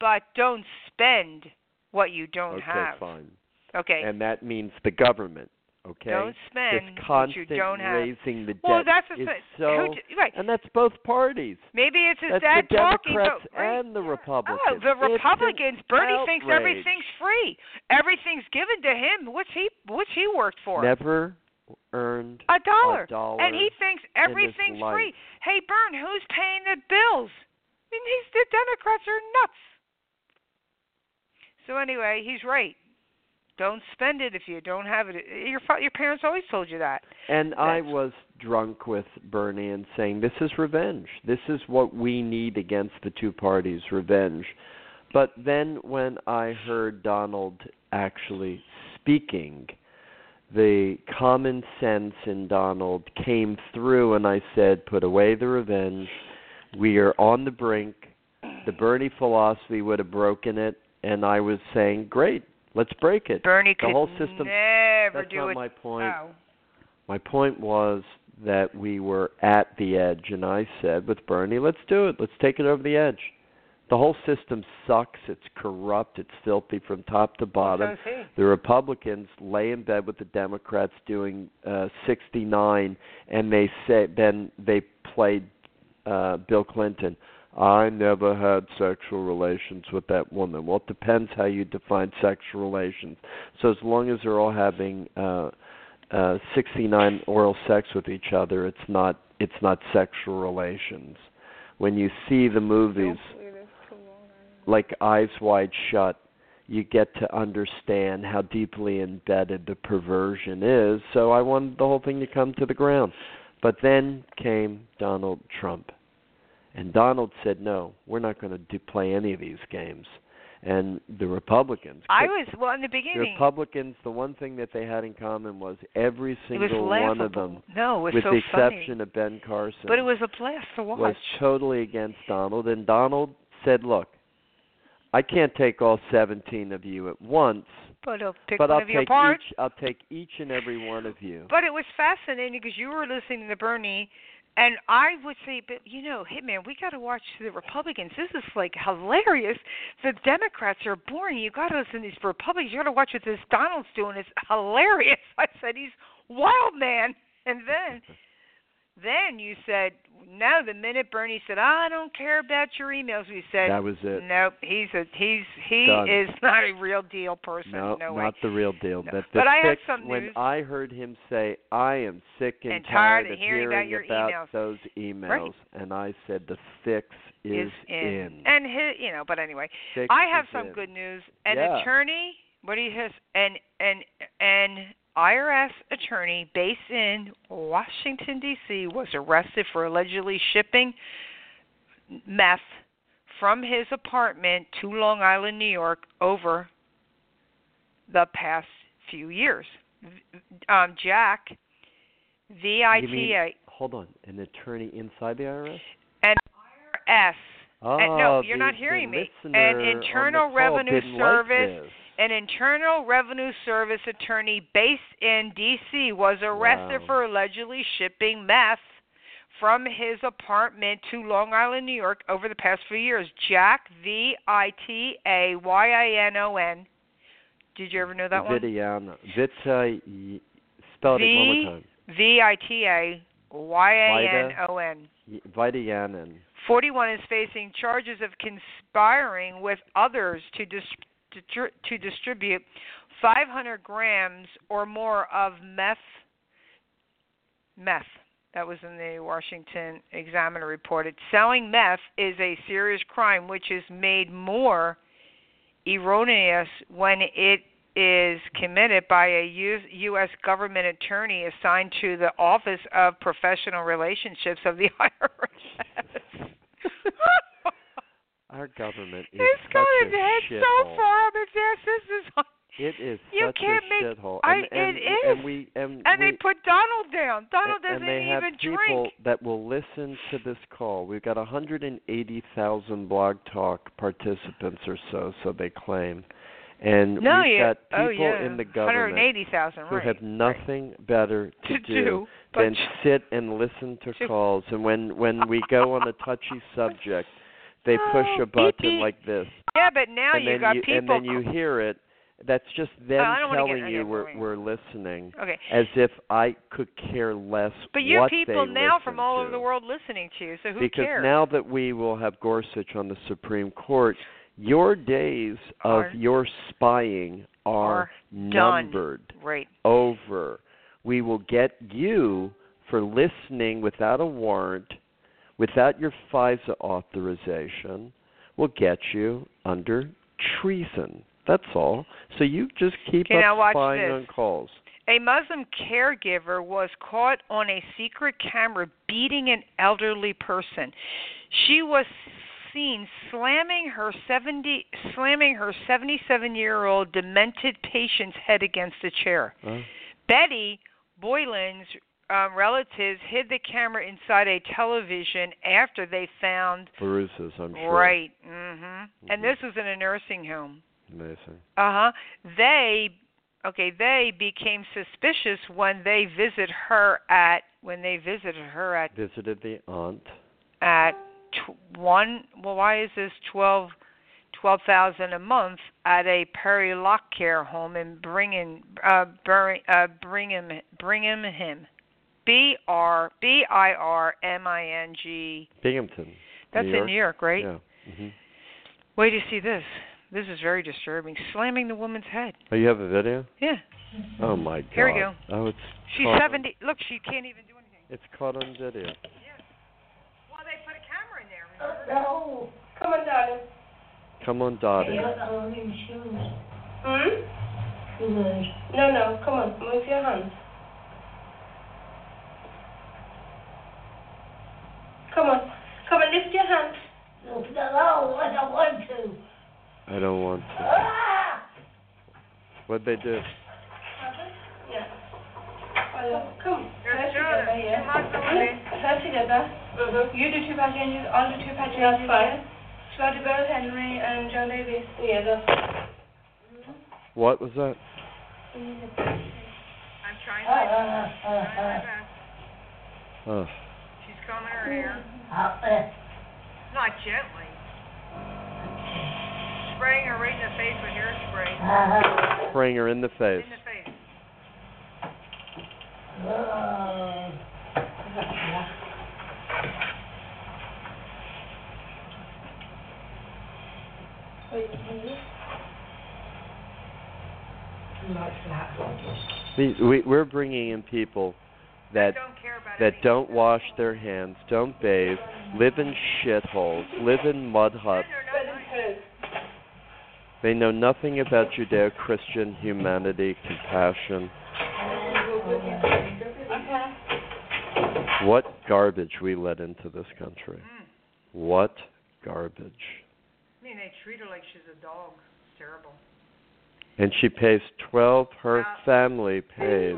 but don't spend what you don't okay, have. fine. Okay. And that means the government. Okay. Don't spend this constant you don't have. raising the debt Well, that's the is thing. so, Who right. and that's both parties. Maybe it's his That's dad the talking, Democrats but right. and the oh, Republicans. Oh, the Republicans. Bernie thinks everything's free. Everything's given to him. What's he? What's he worked for? Never earned a dollar. a dollar and he thinks everything's free. Hey, Bern, who's paying the bills? I mean, these the Democrats are nuts. So anyway, he's right. Don't spend it if you don't have it. Your your parents always told you that. And I was drunk with Bernie and saying, This is revenge. This is what we need against the two parties revenge. But then when I heard Donald actually speaking, the common sense in Donald came through, and I said, Put away the revenge. We are on the brink. The Bernie philosophy would have broken it. And I was saying, Great, let's break it. Bernie the could whole system. never That's do not it. my point. Oh. My point was that we were at the edge, and I said with Bernie, let's do it. Let's take it over the edge. The whole system sucks. It's corrupt. It's filthy from top to bottom. The Republicans lay in bed with the Democrats doing uh, 69, and they say then they played uh, Bill Clinton. I never had sexual relations with that woman. Well, it depends how you define sexual relations. So as long as they're all having uh, uh, 69 oral sex with each other, it's not it's not sexual relations. When you see the movies like Eyes Wide Shut, you get to understand how deeply embedded the perversion is. So I wanted the whole thing to come to the ground. But then came Donald Trump. And Donald said, "No, we're not going to do, play any of these games." And the Republicans, I was well in the the beginning. Republicans, the one thing that they had in common was every it was single one of them, no, with so the funny. exception of Ben Carson, But it was a blast to watch. was totally against Donald. And Donald said, "Look, I can't take all 17 of you at once, but pick but I'll take parts. each. I'll take each and every one of you." But it was fascinating because you were listening to Bernie, and I would say, but you know, hey man, we got to watch the Republicans. This is like hilarious. The Democrats are boring. You got to listen to these Republicans. You got to watch what this Donald's doing. It's hilarious. I said he's wild man, and then. Then you said, no. The minute Bernie said, I don't care about your emails, we said, That was it. Nope, he's a he's he Done. is not a real deal person. No, no way. not the real deal. No. But, But I have some when news. I heard him say, "I am sick and, And tired of of hearing about your about emails." those emails," Right. and I said, "The fix is, is in. in. And his, you know, but anyway, Fix I have some in. good news. An Yeah. attorney, what he has, and and an IRS attorney based in Washington D.C. was arrested for allegedly shipping meth from his apartment to Long Island, New York, over the past few years. Um, Jack, V I T A, Hold on, an attorney inside the IRS? and IRS. Oh, And no, you're the- not hearing me. An Internal Revenue Service Like. An Internal Revenue Service attorney based in D.C. was arrested Wow. for allegedly shipping meth from his apartment to Long Island, New York over the past few years. Jack, V I T A Y I N O N. Did you ever know that one? Vidiana. Vita, y- spell it one more time. V I T A Y A N O N. Vidianen. 41 is facing charges of conspiring with others to dis- to distribute 500 grams or more of meth. Meth. That was in the Washington Examiner reported. Selling meth is a serious crime, which is made more erroneous when it is committed by a U.S. government attorney assigned to the Office of Professional Relationships of the IRS. Our government is It's such a its head so far up its ass. This is It is You such can't a make- shithole. I- And, and, it is. and we and, and we, they put Donald down. Donald doesn't and they have people drink. that will listen to this call. We've got 180,000 blog talk participants or so, so they claim. And No, we've yeah. got oh, people oh, yeah. in the government who right. have nothing better to, to do, than sit and listen to to- calls. And when when we go on a touchy subject, they push Oh, a button like this, yeah, but now you got you people. and then you hear it. That's just oh, them I don't get- telling you we're we're listening, okay, as if I could care less but you have people now from all over the world listening to you. So who because cares? now that we will have Gorsuch on the Supreme Court, your days of Are- your spying are, are done. numbered right. over. We will get you for listening without a warrant, without your FISA authorization. We'll get you under treason. That's all. So you just keep Okay, up watch spying this. on calls. A Muslim caregiver was caught on a secret camera beating an elderly person. She was seen slamming her 70 slamming her 77-year-old demented patient's head against a chair. Huh? Betty Boylan's um, relatives hid the camera inside a television after they found Barusas, I'm sure. right. Mm-hmm. And Mhm. this was in a nursing home. Amazing. Uh huh. They, okay, they became suspicious when they visit her at when they visited her at Visited the aunt. at tw- one. Well, why is this twelve twelve thousand a month at a Perry Lock Care home in Brigham uh, Bur- uh Brigham Brigham him. B R B I R M I N G. Binghamton. That's New in New York, right? Yeah. hmm Wait to see this. This is very disturbing. Slamming the woman's head. Oh, you have a video? Yeah. Oh my god. Here we go. Oh, it's She's caught on- 70. Look, she can't even do anything. It's caught on video. Well, they put a camera in there. No. Come on, darling. Come on, Dottie. Hmm? No, no. Come on. Move your hands. Come on. Come on, lift your hands. No, no, I don't want to. I don't want to. Ah! What'd they do? Yeah. Well, come. You're Her sure? together, yeah. Come on, Dorothy. Her together. Mm-hmm. You do two passengers, I'll do two passengers. That's fine. Shall I do both Henry and John Davies? Yeah, that's mm-hmm. What was that? I'm trying my, trying ah, ah, ah, my best. Oh. She's combing her hair. Not gently. Spraying her right in the face with hairspray. Spraying her in the face. In the face. We, we we're bringing in people that Don't care about that don't wash their hands, don't bathe, live in shitholes, live in mud huts. They know nothing about Judeo-Christian humanity, compassion. What garbage we let into this country. Mm. What garbage. I mean, they treat her like she's a dog. It's terrible. And she pays twelve. Her family pays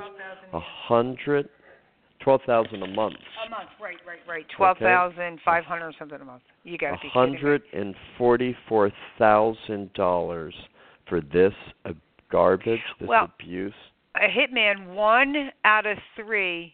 a hundred, twelve thousand a month. A month, right, right, right. Twelve thousand five hundred something a month. You got to be hundred and forty-four thousand dollars for this uh, garbage, this Well, abuse. A hitman, one out of three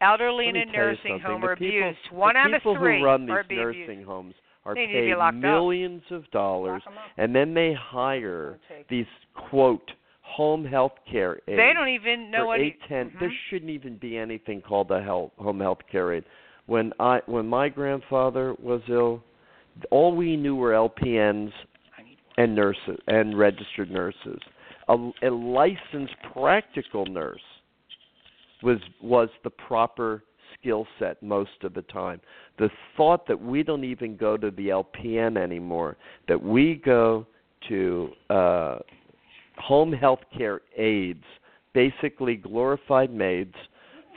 elderly in a me tell you nursing home the are people, abused. One out of three who run these nursing abused. homes are They need to be paid locked up. millions of dollars, Lock 'em up. and then they hire these quote home health care aides. They don't even know what. eight ten. There shouldn't even be anything called a health, home health care aide. When I when my grandfather was ill, all we knew were LPNs and nurses and registered nurses. A, a licensed practical nurse was was the proper skill set most of the time. The thought that we don't even go to the LPN anymore, that we go to uh, home health care aides, basically glorified maids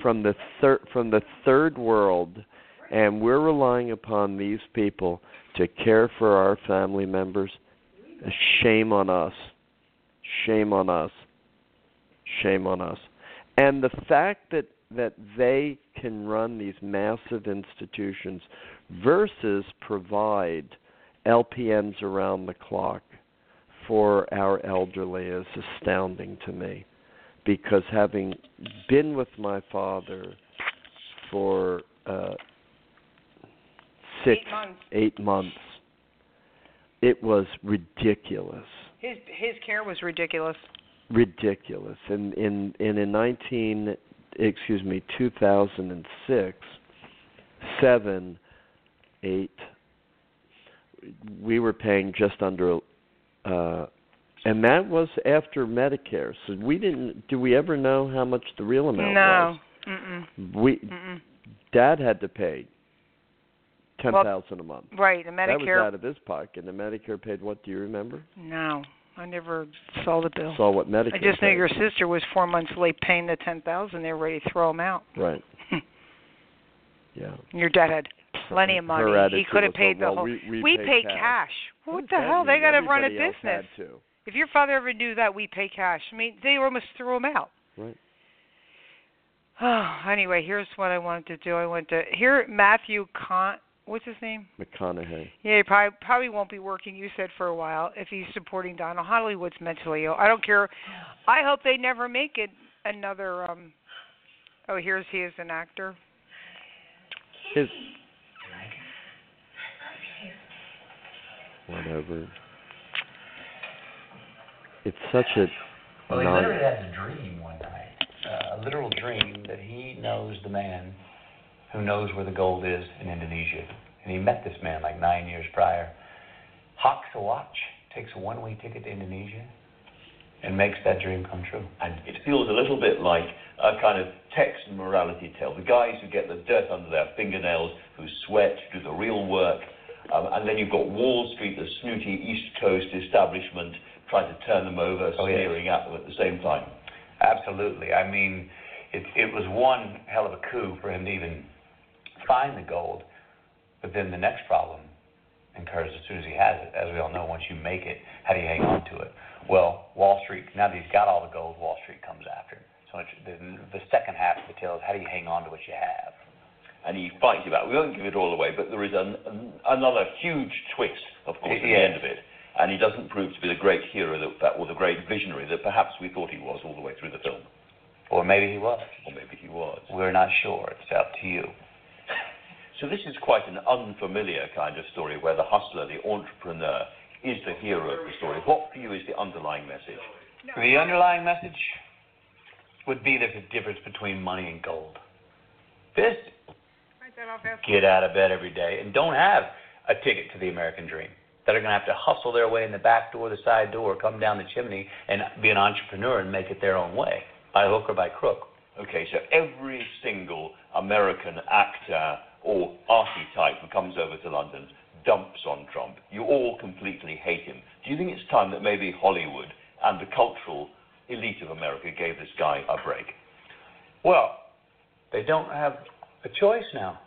from the third from the third world, and we're relying upon these people to care for our family members. Shame on us. Shame on us. Shame on us. And the fact that that they can run these massive institutions versus provide LPNs around the clock for our elderly is astounding to me because having been with my father for uh six Eight months. eight months it was ridiculous His his care was ridiculous. ridiculous and in and in 19 excuse me 2006 7 8 we were paying just under uh and that was after Medicare. So we didn't do we ever know how much the real amount was? no. was? Mm-mm. We Mm-mm. dad had to pay 10,000 a month. Right, the Medicare. That was out of his pocket. And the Medicare paid what do you remember? No, I never saw the bill. Saw what Medicare I just know paid. your sister was four months late paying the ten thousand. They were ready to throw him out. Right. yeah. Your dad had plenty of money. He could have paid well, the whole. we, we, pay cash. cash. What the hell? They got to run a business. If your father ever knew that, we pay cash. I mean, they almost threw him out. Right. Oh, anyway, here's what I wanted to do. I went to here Matthew Con. What's his name? McConaughey. Yeah, he probably probably won't be working. You said for a while if he's supporting Donald Hollywood's mentally ill. I don't care. I hope they never make it another. um Oh, here's he as an actor. His whatever. It's such a Well, he non- literally had a dream one night, uh, a literal dream that he knows the man who knows where the gold is in Indonesia. And he met this man like nine years prior. Hawks a watch, takes a one way ticket to Indonesia, and makes that dream come true. And it feels a little bit like a kind of Texan morality tale. The guys who get the dirt under their fingernails, who sweat, do the real work. Um, and then you've got Wall Street, the snooty East Coast establishment, trying to turn them over, Oh, yes. sneering at them at the same time. Absolutely. I mean, it, it was one hell of a coup for him to even find the gold. But then the next problem occurs as soon as he has it. As we all know, once you make it, how do you hang on to it? Well, Wall Street, now that he's got all the gold, Wall Street comes after him. So the, the second half of the tale is how do you hang on to what you have? And he fights it out. We won't give it all away, but there is an, an, another huge twist, of course, at the end of it. And he doesn't prove to be the great hero that, or the great visionary that perhaps we thought he was all the way through the film. Or maybe he was. Or maybe he was. We're not sure. It's up to you. So this is quite an unfamiliar kind of story where the hustler, the entrepreneur, is the hero of the story. What for you is the underlying message? The underlying message would be there's a difference between money and gold. This get out of bed every day and don't have a ticket to the American dream. That are going to have to hustle their way in the back door, the side door, come down the chimney, and be an entrepreneur and make it their own way, by hook or by crook. Okay, so every single American actor or arty type who comes over to London dumps on Trump. You all completely hate him. Do you think it's time that maybe Hollywood and the cultural elite of America gave this guy a break? Well, they don't have a choice now.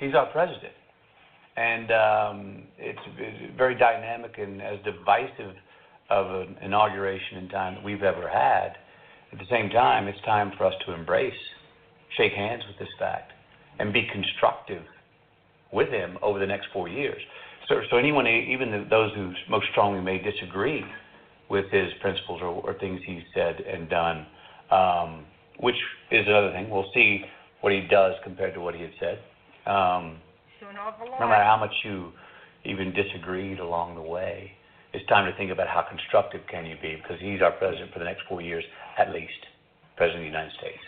He's our president. And um, it's, it's very dynamic and as divisive of an inauguration in time that we've ever had. At the same time, it's time for us to embrace, shake hands with this fact, and be constructive with him over the next four years. So, so anyone, even those who most strongly may disagree with his principles or, or things he's said and done, um, which is another thing. We'll see what he does compared to what he had said. Um, no matter how much you even disagreed along the way, it's time to think about how constructive can you be because he's our president for the next four years at least, president of the United States.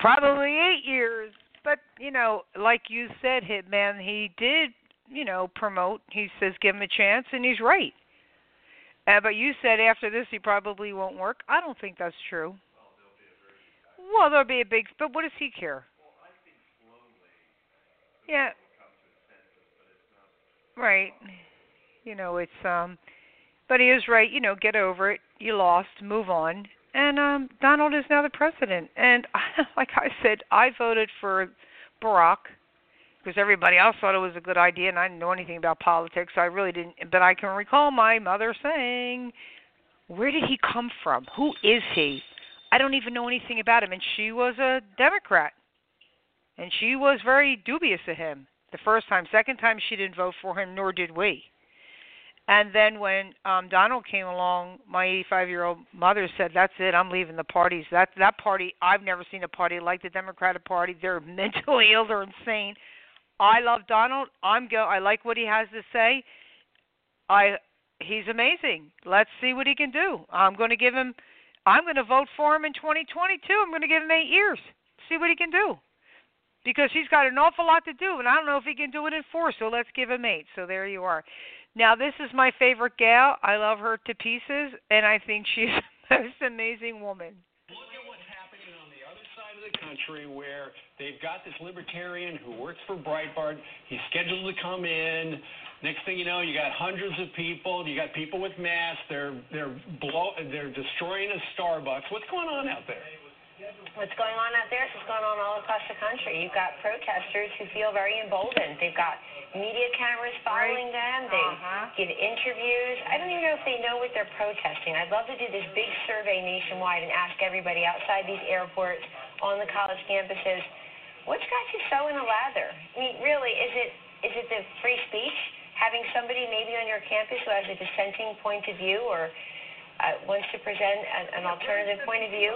Probably eight years, but you know, like you said, Hitman, he did, you know, promote. He says give him a chance, and he's right. Uh, but you said after this he probably won't work. I don't think that's true. Well, there'll be a big. But what does he care? Yeah. Right. You know, it's um but he is right, you know, get over it. You lost, move on. And um Donald is now the president. And like I said, I voted for Barack because everybody else thought it was a good idea and I didn't know anything about politics. So I really didn't but I can recall my mother saying, "Where did he come from? Who is he?" I don't even know anything about him and she was a Democrat and she was very dubious of him the first time. Second time, she didn't vote for him, nor did we. And then when um Donald came along, my 85-year-old mother said, "That's it. I'm leaving the parties. That that party. I've never seen a party like the Democratic Party. They're mentally ill. They're insane. I love Donald. I'm go. I like what he has to say. I he's amazing. Let's see what he can do. I'm going to give him. I'm going to vote for him in 2022. I'm going to give him eight years. See what he can do because he's got an awful lot to do, and I don't know if he can do it in four. So let's give him eight. So there you are. Now this is my favorite gal. I love her to pieces, and I think she's the most amazing woman. Look at what's happening on the other side of the country, where they've got this libertarian who works for Breitbart. He's scheduled to come in. Next thing you know, you got hundreds of people. You got people with masks. They're they're blow. They're destroying a Starbucks. What's going on out there? What's going on out there is what's going on all across the country. You've got protesters who feel very emboldened. They've got media cameras following right. them. They uh-huh. give interviews. I don't even know if they know what they're protesting. I'd love to do this big survey nationwide and ask everybody outside these airports, on the college campuses, what's got you so in a lather? I mean, really, is it is it the free speech? Having somebody maybe on your campus who has a dissenting point of view or uh, wants to present an, an alternative point of view?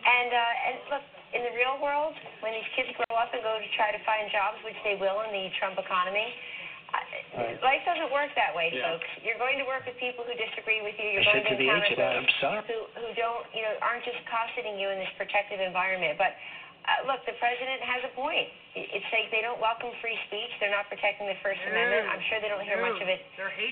And uh, and look, in the real world, when these kids grow up and go to try to find jobs, which they will in the Trump economy, uh, life doesn't work that way, yeah. folks. You're going to work with people who disagree with you. You're I going to to encounter folks who who don't, you know, aren't just cosseting you in this protective environment. But uh, look, the president has a point. It's like they don't welcome free speech. They're not protecting the First Amendment. I'm sure they don't hear much of it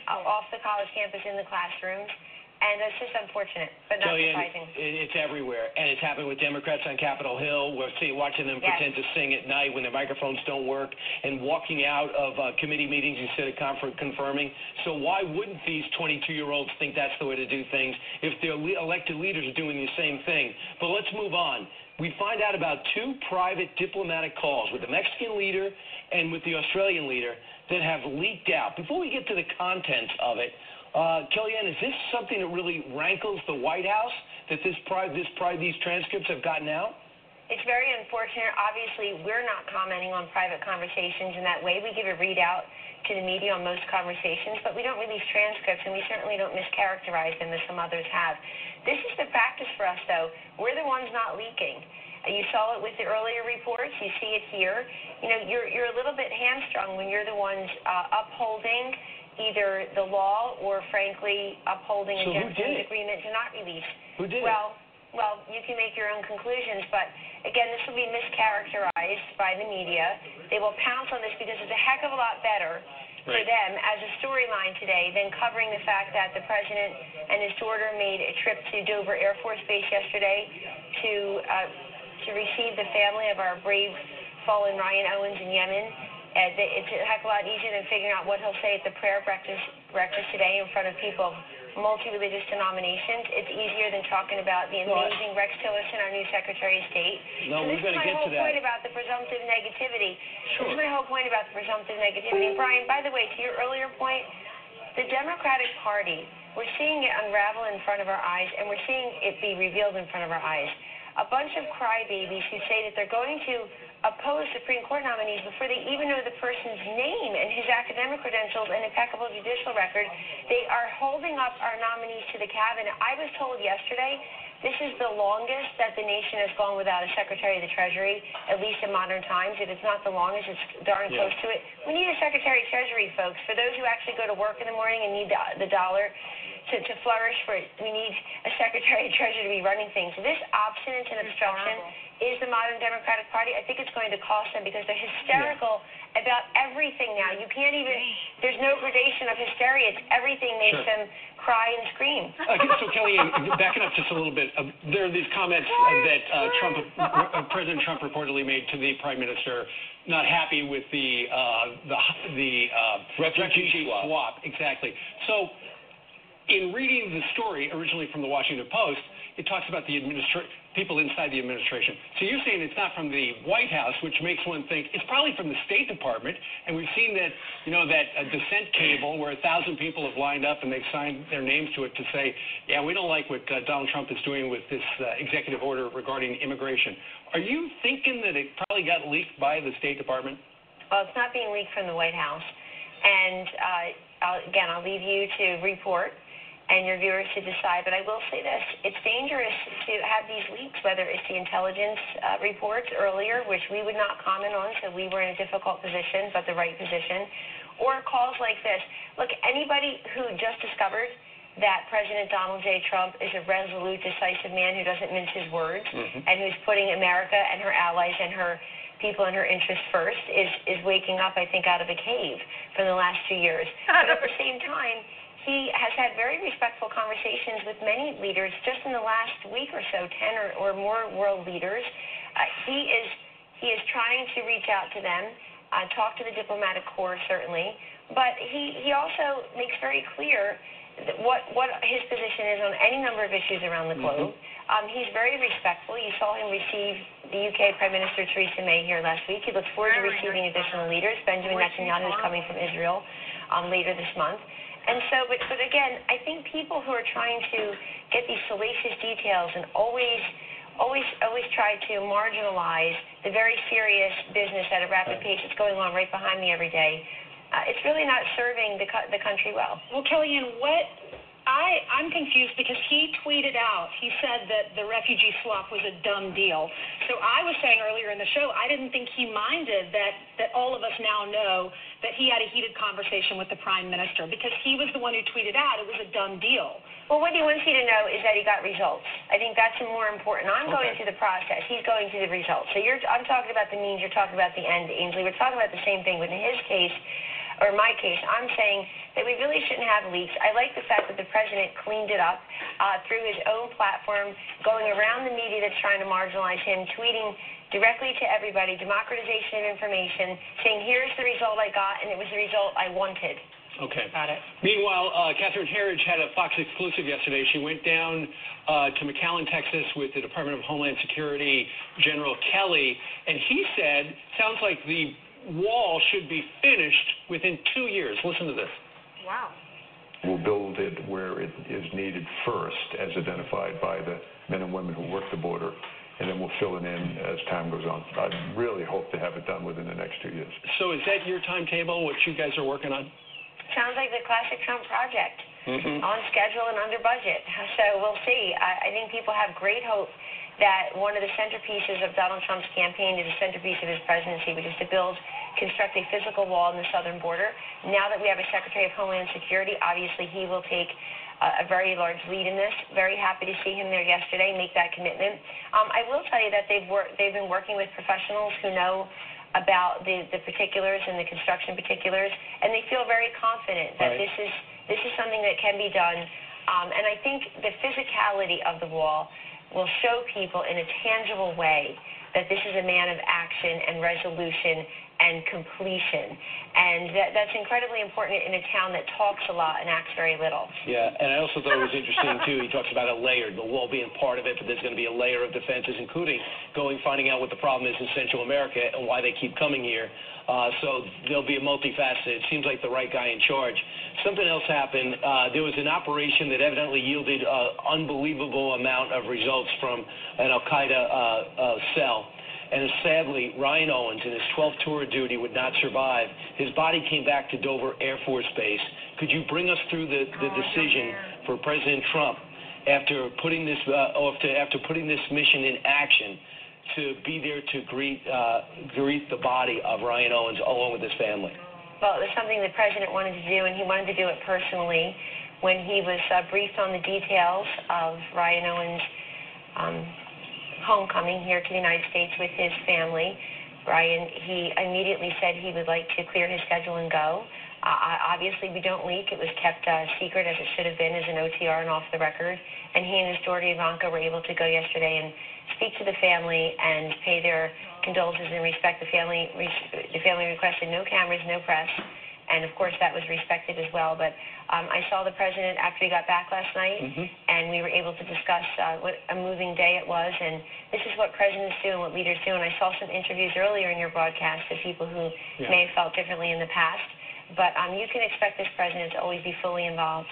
off the college campus in the classrooms. And it's just unfortunate, but not surprising. It's everywhere, and it's happened with Democrats on Capitol Hill. We're see, watching them yes. pretend to sing at night when their microphones don't work, and walking out of uh, committee meetings instead of confer- confirming. So why wouldn't these 22-year-olds think that's the way to do things if their le- elected leaders are doing the same thing? But let's move on. We find out about two private diplomatic calls with the Mexican leader and with the Australian leader that have leaked out. Before we get to the contents of it, uh, Kellyanne, is this something that really rankles the White House that this pride, this these transcripts have gotten out? It's very unfortunate. Obviously, we're not commenting on private conversations in that way. We give a readout to the media on most conversations, but we don't release transcripts, and we certainly don't mischaracterize them as some others have. This is the practice for us, though. We're the ones not leaking. You saw it with the earlier reports. You see it here. You know, you're you're a little bit hamstrung when you're the ones uh, upholding either the law or, frankly, upholding so a gentleman's agreement to not release. Who did well, it? Well, you can make your own conclusions, but again, this will be mischaracterized by the media. They will pounce on this because it's a heck of a lot better for them as a storyline today than covering the fact that the president and his daughter made a trip to Dover Air Force Base yesterday to uh, to receive the family of our brave fallen Ryan Owens in Yemen uh, it's a heck of a lot easier than figuring out what he'll say at the prayer breakfast, breakfast today in front of people of multi-religious denominations. It's easier than talking about the amazing Rex Tillerson, our new Secretary of State. No, so we're going to get to that. This is my point about the presumptive negativity. Sure. This is my whole point about the presumptive negativity. And Brian, by the way, to your earlier point, the Democratic Party we're seeing it unravel in front of our eyes, and we're seeing it be revealed in front of our eyes. A bunch of crybabies who say that they're going to oppose Supreme Court nominees before they even know the person's name and his academic credentials and impeccable judicial record. They are holding up our nominees to the cabinet. I was told yesterday this is the longest that the nation has gone without a Secretary of the Treasury, at least in modern times. If it's not the longest, it's darn Yeah. close to it. We need a Secretary of Treasury, folks. For those who actually go to work in the morning and need the, the dollar to, to flourish, for we need a Secretary of Treasury to be running things. This obstinance and obstruction is the modern Democratic Party. I think it's going to cost them because they're hysterical about everything now. You can't even, there's no gradation of hysteria. It's everything makes Sure. them cry and scream. Uh, so Kellyanne, backing up just a little bit, uh, there are these comments uh, that uh, Trump, uh, President Trump reportedly made to the Prime Minister, not happy with the uh, the the uh, Refugee swap. swap. Exactly. So, in reading the story originally from the Washington Post, it talks about the administra- people inside the administration. So you're saying it's not from the White House, which makes one think it's probably from the State Department. And we've seen that, you know, that uh, dissent cable where a thousand people have lined up and they've signed their names to it to say, yeah, we don't like what uh, Donald Trump is doing with this uh, executive order regarding immigration. Are you thinking that it probably got leaked by the State Department? Well, it's not being leaked from the White House. And uh, I'll, again, I'll leave you to report and your viewers to decide. But I will say this it's dangerous to have these leaks, whether it's the intelligence uh, reports earlier, which we would not comment on, so we were in a difficult position, but the right position, or calls like this. Look, anybody who just discovered that President Donald J. Trump is a resolute, decisive man who doesn't mince his words Mhm. and who's putting America and her allies and her people and her interests first is, is waking up, I think, out of a cave from the last two years. But at the same time, he has had very respectful conversations with many leaders just in the last week or so, 10 or, or more world leaders. Uh, he is he is trying to reach out to them, uh, talk to the diplomatic corps certainly, but he, he also makes very clear that what what his position is on any number of issues around the globe. Um, he's very respectful. You saw him receive the UK Prime Minister Theresa May here last week. He looks forward to receiving additional leaders. Benjamin Netanyahu is coming from Israel um, later this month. And so, but, but again, I think people who are trying to get these salacious details and always, always, always try to marginalize the very serious business at a rapid pace that's going on right behind me every day, uh, it's really not serving the, co- the country well. Well, Kellyanne, what I I'm confused because he tweeted out. He said that the refugee swap was a dumb deal. So I was saying earlier in the show, I didn't think he minded that that all of us now know that he had a heated conversation with the prime minister because he was the one who tweeted out it was a dumb deal. Well, what he wants you to know is that he got results. I think that's more important. I'm going through the process. He's going through the results. So you're, I'm talking about the means. You're talking about the end, Ainsley. We're talking about the same thing. But in his case, or my case, I'm saying that we really shouldn't have leaks. I like the fact that the president cleaned it up uh, through his own platform, going around the media that's trying to marginalize him, tweeting directly to everybody, democratization of information, saying, here's the result I got, and it was the result I wanted. Okay. Got it. Meanwhile, uh, Catherine Herridge had a Fox exclusive yesterday. She went down uh, to McAllen, Texas, with the Department of Homeland Security General Kelly, and he said, "Sounds like the wall should be finished within two years." Listen to this. Wow. We'll build it where it is needed first, as identified by the men and women who work the border, and then we'll fill it in as time goes on. I really hope to have it done within the next two years. So, is that your timetable? What you guys are working on? Sounds like the classic Trump project. Mm-hmm. on schedule and under budget. So we'll see. I, I think people have great hope that one of the centerpieces of Donald Trump's campaign is a centerpiece of his presidency, which is to build, construct a physical wall on the southern border. Now that we have a Secretary of Homeland Security, obviously he will take a very large lead in this. Very happy to see him there yesterday, make that commitment. Um, I will tell you that they've worked, they've been working with professionals who know about the, the particulars and the construction particulars, and they feel very confident that Right. this is this is something that can be done. Um, and I think the physicality of the wall will show people in a tangible way that this is a man of action and resolution and completion. And that, that's incredibly important in a town that talks a lot and acts very little. Yeah, and I also thought it was interesting too. He talks about a layer, the wall being part of it, but there's going to be a layer of defenses, including going finding out what the problem is in Central America and why they keep coming here. Uh, so there'll be a multifaceted. Seems like the right guy in charge. Something else happened. Uh, there was an operation that evidently yielded an unbelievable amount of results from an Al Qaeda uh, uh, cell and sadly, Ryan Owens in his 12th tour of duty would not survive. His body came back to Dover Air Force Base. Could you bring us through the, the decision for President Trump after putting this uh, after, after putting this mission in action to be there to greet uh, greet the body of Ryan Owens along with his family? Well, it was something the president wanted to do, and he wanted to do it personally. When he was uh, briefed on the details of Ryan Owens' um, homecoming here to the United States with his family. Brian, he immediately said he would like to clear his schedule and go. Uh, obviously, we don't leak. It was kept uh, secret as it should have been as an OTR and off the record. And he and his daughter Ivanka were able to go yesterday and speak to the family and pay their condolences and respect. The family, the family requested no cameras, no press and of course that was respected as well. But um, I saw the president after he got back last night, mm-hmm. and we were able to discuss uh, what a moving day it was. And this is what presidents do and what leaders do. And I saw some interviews earlier in your broadcast of people who yeah. may have felt differently in the past. But um, you can expect this president to always be fully involved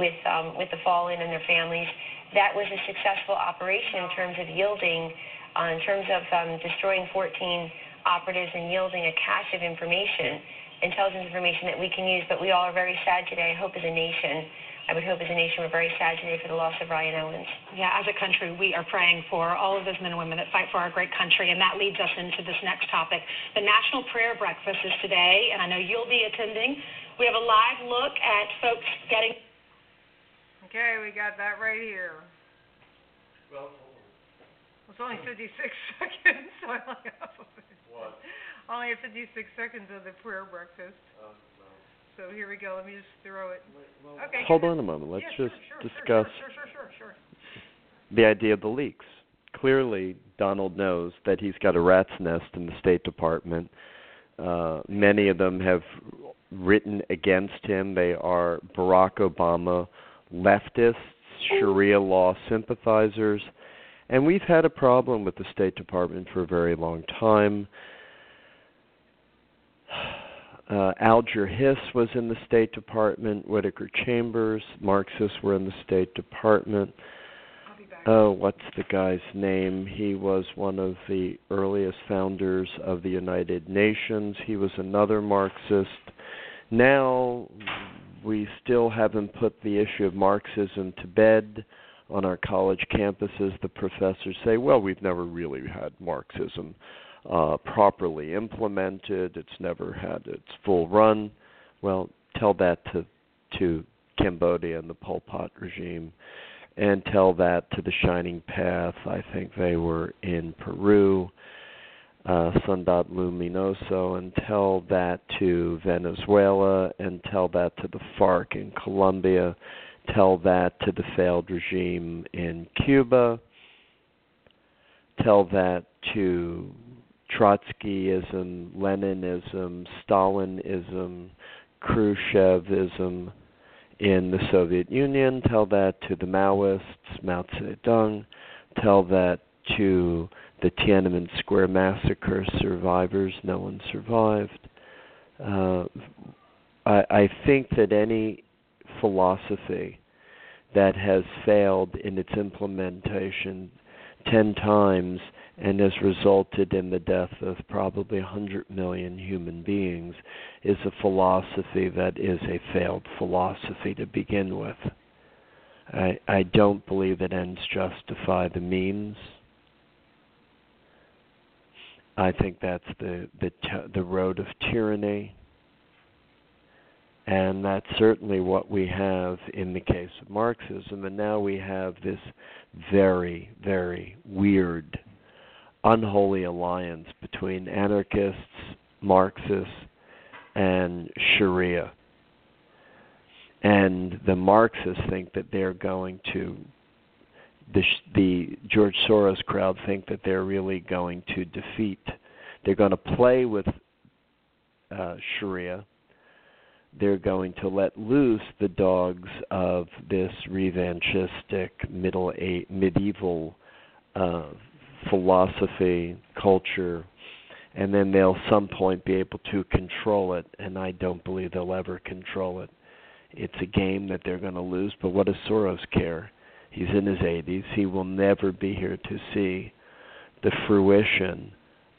with um, with the fallen and their families. That was a successful operation in terms of yielding, uh, in terms of um, destroying 14 operatives and yielding a cache of information intelligence information that we can use, but we all are very sad today. I hope as a nation, I would hope as a nation we're very sad today for the loss of Ryan Owens. Yeah, as a country, we are praying for all of those men and women that fight for our great country, and that leads us into this next topic. The National Prayer Breakfast is today, and I know you'll be attending. We have a live look at folks getting. Okay, we got that right here. Well, it's only 56 seconds, so I only have What? Only have 56 seconds of the prayer breakfast. Oh, so here we go. Let me just throw it. Okay. Hold on a moment. Let's yeah, just sure, sure, discuss sure, sure, sure, sure, the idea of the leaks. Clearly, Donald knows that he's got a rat's nest in the State Department. Uh, many of them have written against him. They are Barack Obama leftists, Sharia law sympathizers. And we've had a problem with the State Department for a very long time. Uh, Alger Hiss was in the State Department. Whittaker Chambers, Marxists were in the State Department. Oh, what's the guy's name? He was one of the earliest founders of the United Nations. He was another Marxist. Now, we still haven't put the issue of Marxism to bed on our college campuses. The professors say, well, we've never really had Marxism uh, properly implemented. It's never had its full run. Well, tell that to to Cambodia and the Pol Pot regime, and tell that to the Shining Path. I think they were in Peru, uh, Luminoso, and tell that to Venezuela, and tell that to the FARC in Colombia. Tell that to the failed regime in Cuba. Tell that to Trotskyism, Leninism, Stalinism, Khrushchevism in the Soviet Union. Tell that to the Maoists, Mao Zedong. Tell that to the Tiananmen Square massacre survivors. No one survived. Uh, I, I think that any philosophy that has failed in its implementation ten times and has resulted in the death of probably 100 million human beings is a philosophy that is a failed philosophy to begin with. I, I don't believe that ends justify the means. I think that's the the the road of tyranny, and that's certainly what we have in the case of Marxism. And now we have this very very weird unholy alliance between anarchists, Marxists, and Sharia. And the Marxists think that they're going to, the, the George Soros crowd think that they're really going to defeat, they're going to play with uh, Sharia. They're going to let loose the dogs of this revanchistic middle a- medieval uh, philosophy, culture, and then they'll some point be able to control it. And I don't believe they'll ever control it. It's a game that they're going to lose. But what does Soros care? He's in his 80s. He will never be here to see the fruition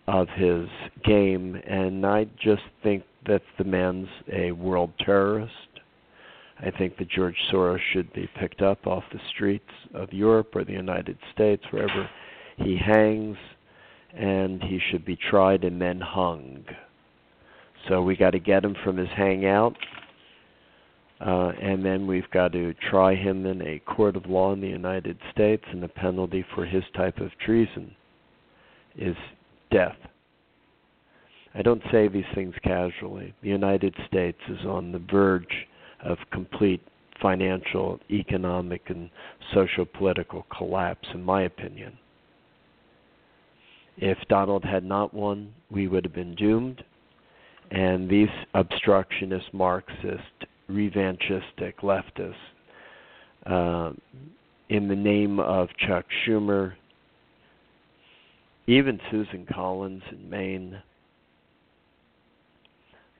of his game. And I just think that the man's a world terrorist. I think that George Soros should be picked up off the streets of Europe or the United States, wherever he hangs, and he should be tried and then hung. So we got to get him from his hangout, uh, and then we've got to try him in a court of law in the United States, and the penalty for his type of treason is death. I don't say these things casually. The United States is on the verge of complete financial, economic, and social political collapse, in my opinion. If Donald had not won, we would have been doomed. And these obstructionist, Marxist, revanchistic leftists, uh, in the name of Chuck Schumer, even Susan Collins in Maine,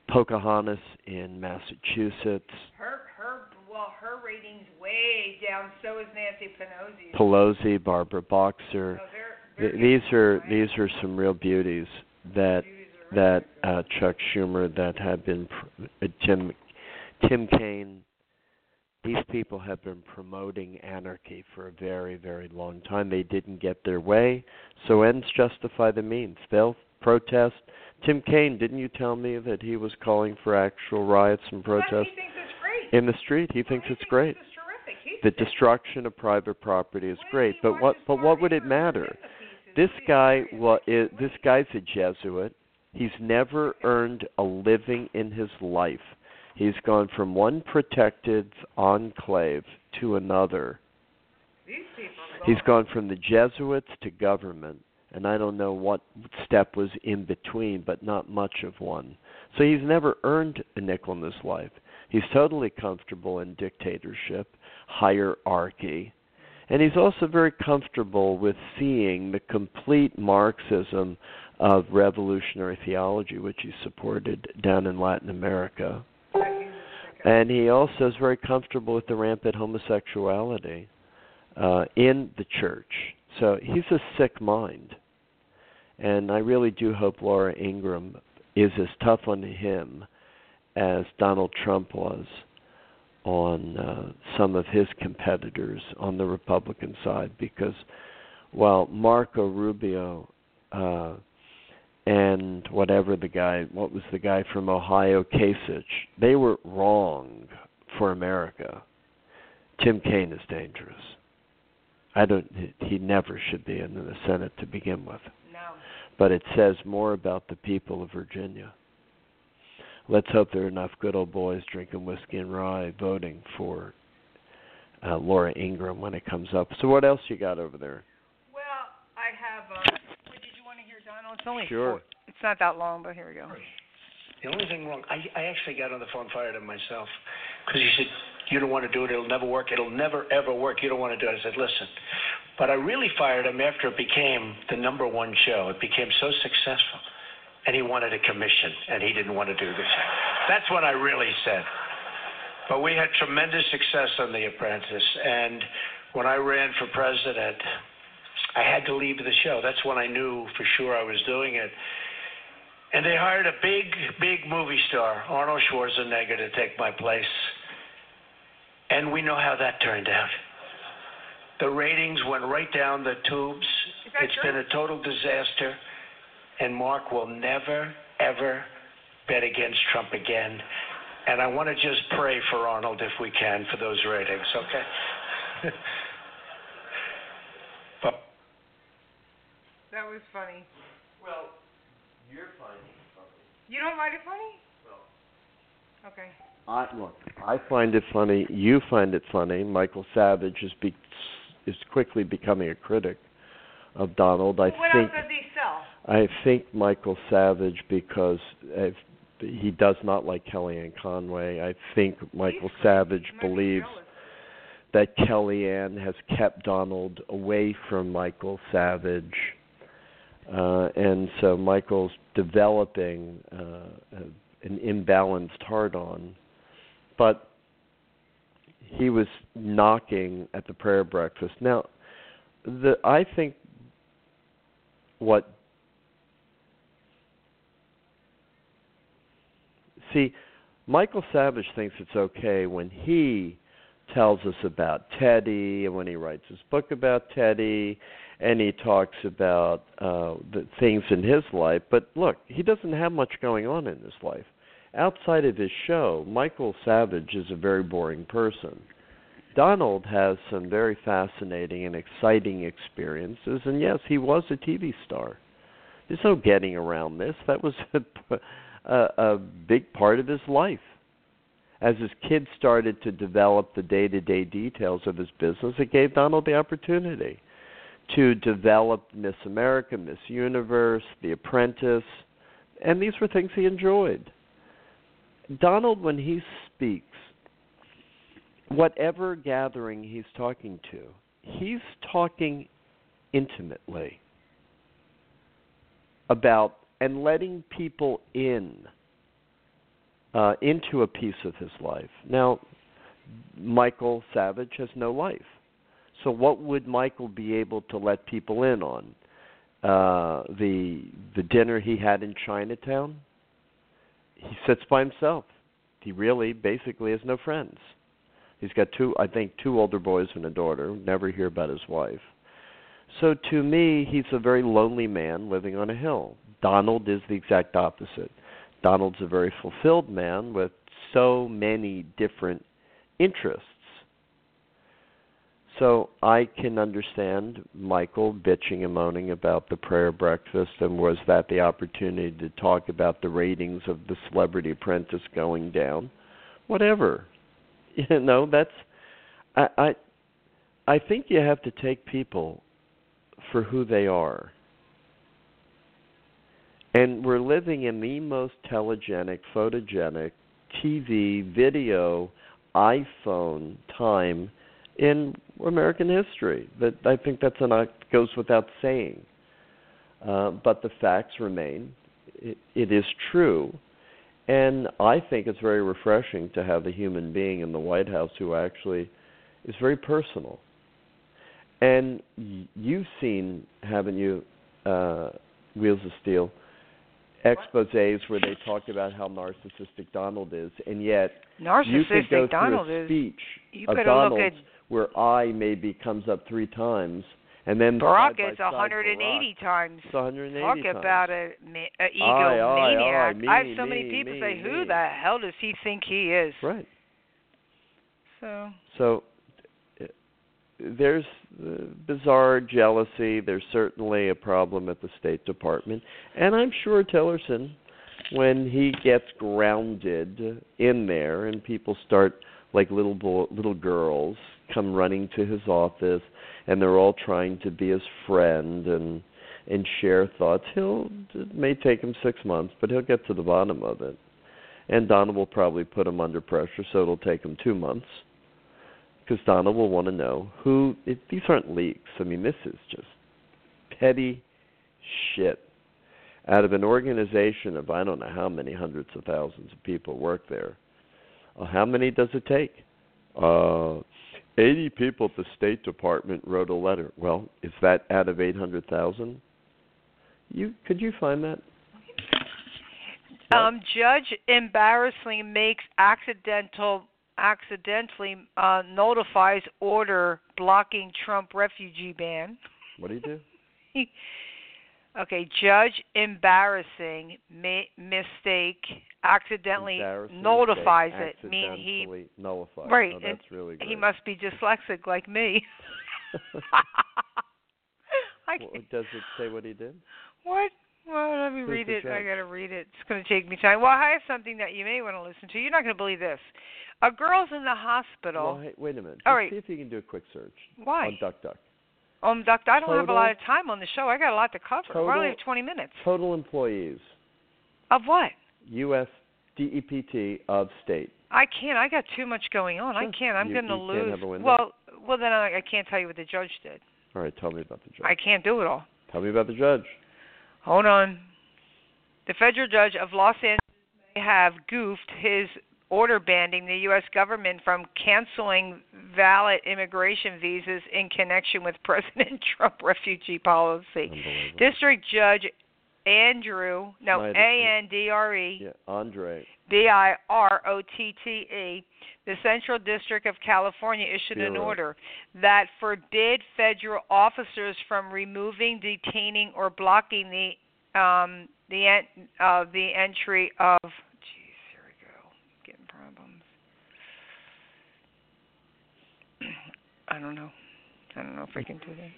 Pocahontas in Massachusetts, Her her well her ratings way down. So is Nancy Pelosi. Pelosi, Barbara Boxer. Th- these are these are some real beauties that that uh, Chuck Schumer that have been pr- uh, Tim Tim Kaine. These people have been promoting anarchy for a very very long time. They didn't get their way, so ends justify the means. They'll protest. Tim Kaine, didn't you tell me that he was calling for actual riots and protests in the street? He thinks it's great. The destruction of private property is great, but what but what would it matter? This guy wa is this guy's a Jesuit. He's never earned a living in his life. He's gone from one protected enclave to another. He's gone from the Jesuits to government, and I don't know what step was in between, but not much of one. So he's never earned a nickel in his life. He's totally comfortable in dictatorship, hierarchy, and he's also very comfortable with seeing the complete Marxism of revolutionary theology, which he supported down in Latin America. And he also is very comfortable with the rampant homosexuality uh, in the church. So he's a sick mind. And I really do hope Laura Ingraham is as tough on him as Donald Trump was on uh, some of his competitors on the Republican side because while Marco Rubio uh, and whatever the guy, what was the guy from Ohio, Kasich, they were wrong for America. Tim Kaine is dangerous. I don't. He never should be in the Senate to begin with. No. But it says more about the people of Virginia. Let's hope there are enough good old boys drinking whiskey and rye voting for uh, Laura Ingraham when it comes up. So what else you got over there? Well, I have. Uh, wait, did you want to hear Donald? It's only Sure. four. It's not that long, but here we go. The only thing wrong, I, I actually got on the phone, fired him myself, because he said, "You don't want to do it. It'll never work. It'll never ever work. You don't want to do it." I said, "Listen," but I really fired him after it became the number one show. It became so successful, and he wanted a commission, and he didn't want to do this. That's what I really said. But we had tremendous success on The Apprentice, and when I ran for president, I had to leave the show. That's when I knew for sure I was doing it. And they hired a big, big movie star, Arnold Schwarzenegger, to take my place. And we know how that turned out. The ratings went right down the tubes. It's been a total disaster. And Mark will never, ever bet against Trump again. And I want to just pray for Arnold if we can for those ratings, okay? but That was funny. Well, you're it funny. You don't find it funny? Well Okay. I look. I find it funny. You find it funny. Michael Savage is be, is quickly becoming a critic of Donald. I what think else does he sell? I think Michael Savage because if he does not like Kellyanne Conway. I think Michael Savage believes that Kellyanne has kept Donald away from Michael Savage. Uh, and so Michael's developing uh, an imbalanced heart on. But he was knocking at the prayer breakfast. Now, the I think what see Michael Savage thinks it's okay when he tells us about Teddy and when he writes his book about Teddy and he talks about uh the things in his life but look he doesn't have much going on in his life outside of his show Michael Savage is a very boring person Donald has some very fascinating and exciting experiences, and yes, he was a TV star. There's no getting around this. That was a, a, big part of his life. As his kids started to develop the day to day details of his business, it gave Donald the opportunity to develop Miss America, Miss Universe, The Apprentice, and these were things he enjoyed. Donald, when he speaks, whatever gathering he's talking to, he's talking intimately about and letting people in uh, into a piece of his life. Now, Michael Savage has no life. So what would Michael be able to let people in on? Uh, the the dinner he had in Chinatown. He sits by himself. He really basically has no friends. He's got two, I think, two older boys and a daughter. Never hear about his wife. So to me, he's a very lonely man living on a hill. Donald is the exact opposite. Donald's a very fulfilled man with so many different interests. So I can understand Michael bitching and moaning about the prayer breakfast and was that the opportunity to talk about the ratings of the celebrity apprentice going down? Whatever. You know, that's I I I think you have to take people for who they are. And we're living in the most telegenic, photogenic, TV, video, iPhone time in American history. That I think that's an goes without saying. Uh, but the facts remain. It, it is true and I think it's very refreshing to have a human being in the White House who actually is very personal. And you've seen, haven't you, uh, Wheels of Steel, exposés where they talk about how narcissistic Donald is, and yet narcissistic you could go Donald through a is, speech you of look at where I maybe comes up three times, and then Barack side is side 180 Barack. times. It's 180 Talk times. about a, a egomaniac. Aye, aye, aye, me, I have so many people me, say, "Who the hell does he think he is?" Right. So So there's bizarre jealousy. There's certainly a problem at the State Department, and I'm sure Tillerson, when he gets grounded in there, and people start like little bo- little girls come running to his office, and they're all trying to be his friend and and share thoughts. He'll it may take him six months, but he'll get to the bottom of it. And Donna will probably put him under pressure, so it'll take him two months because Donna will want to know who. It, these aren't leaks. I mean, this is just petty shit. Out of an organization of I don't know how many hundreds of thousands of people work there, uh, how many does it take? Uh, 80 people at the State Department wrote a letter. Well, is that out of 800,000? You could you find that? Um, judge embarrassingly makes accidental accidentally uh, notifies order blocking Trump refugee ban. What do you do? okay, judge embarrassing ma- mistake accidentally Embarrassing notifies mistake, it. Mean he nullifies. right, Oh, that's really he must be dyslexic like me. I Well, does it say what he did? What? Well, let me read it. I gotta read it. It's gonna take me time. Well, I have something that you may want to listen to. You're not gonna believe this. A girl's in the hospital. Well, hey, wait a minute. All Just right. See if you can do a quick search Why? on DuckDuck. Um, doctor, I don't have a lot of time on the show. I got a lot to cover. We only have 20 minutes. Total employees, Of what? U.S. DEPT of state. I can't. I got too much going on. I can't. I'm going to lose. can't have a? Well, well then I, I can't tell you what the judge did. All right, tell me about the judge. I can't do it all. Tell me about the judge. Hold on. The federal judge of Los Angeles may have goofed his order banning the U.S. government from canceling valid immigration visas in connection with President Trump refugee policy. District Judge Andrew, no. A N D R E Yeah, Andre. B I R O T T E, the Central District of California issued an order that forbid federal officers from removing, detaining, or blocking the um, the en- uh, the entry of. Jeez, here we go. Getting problems. I don't know. I don't know if I can do that.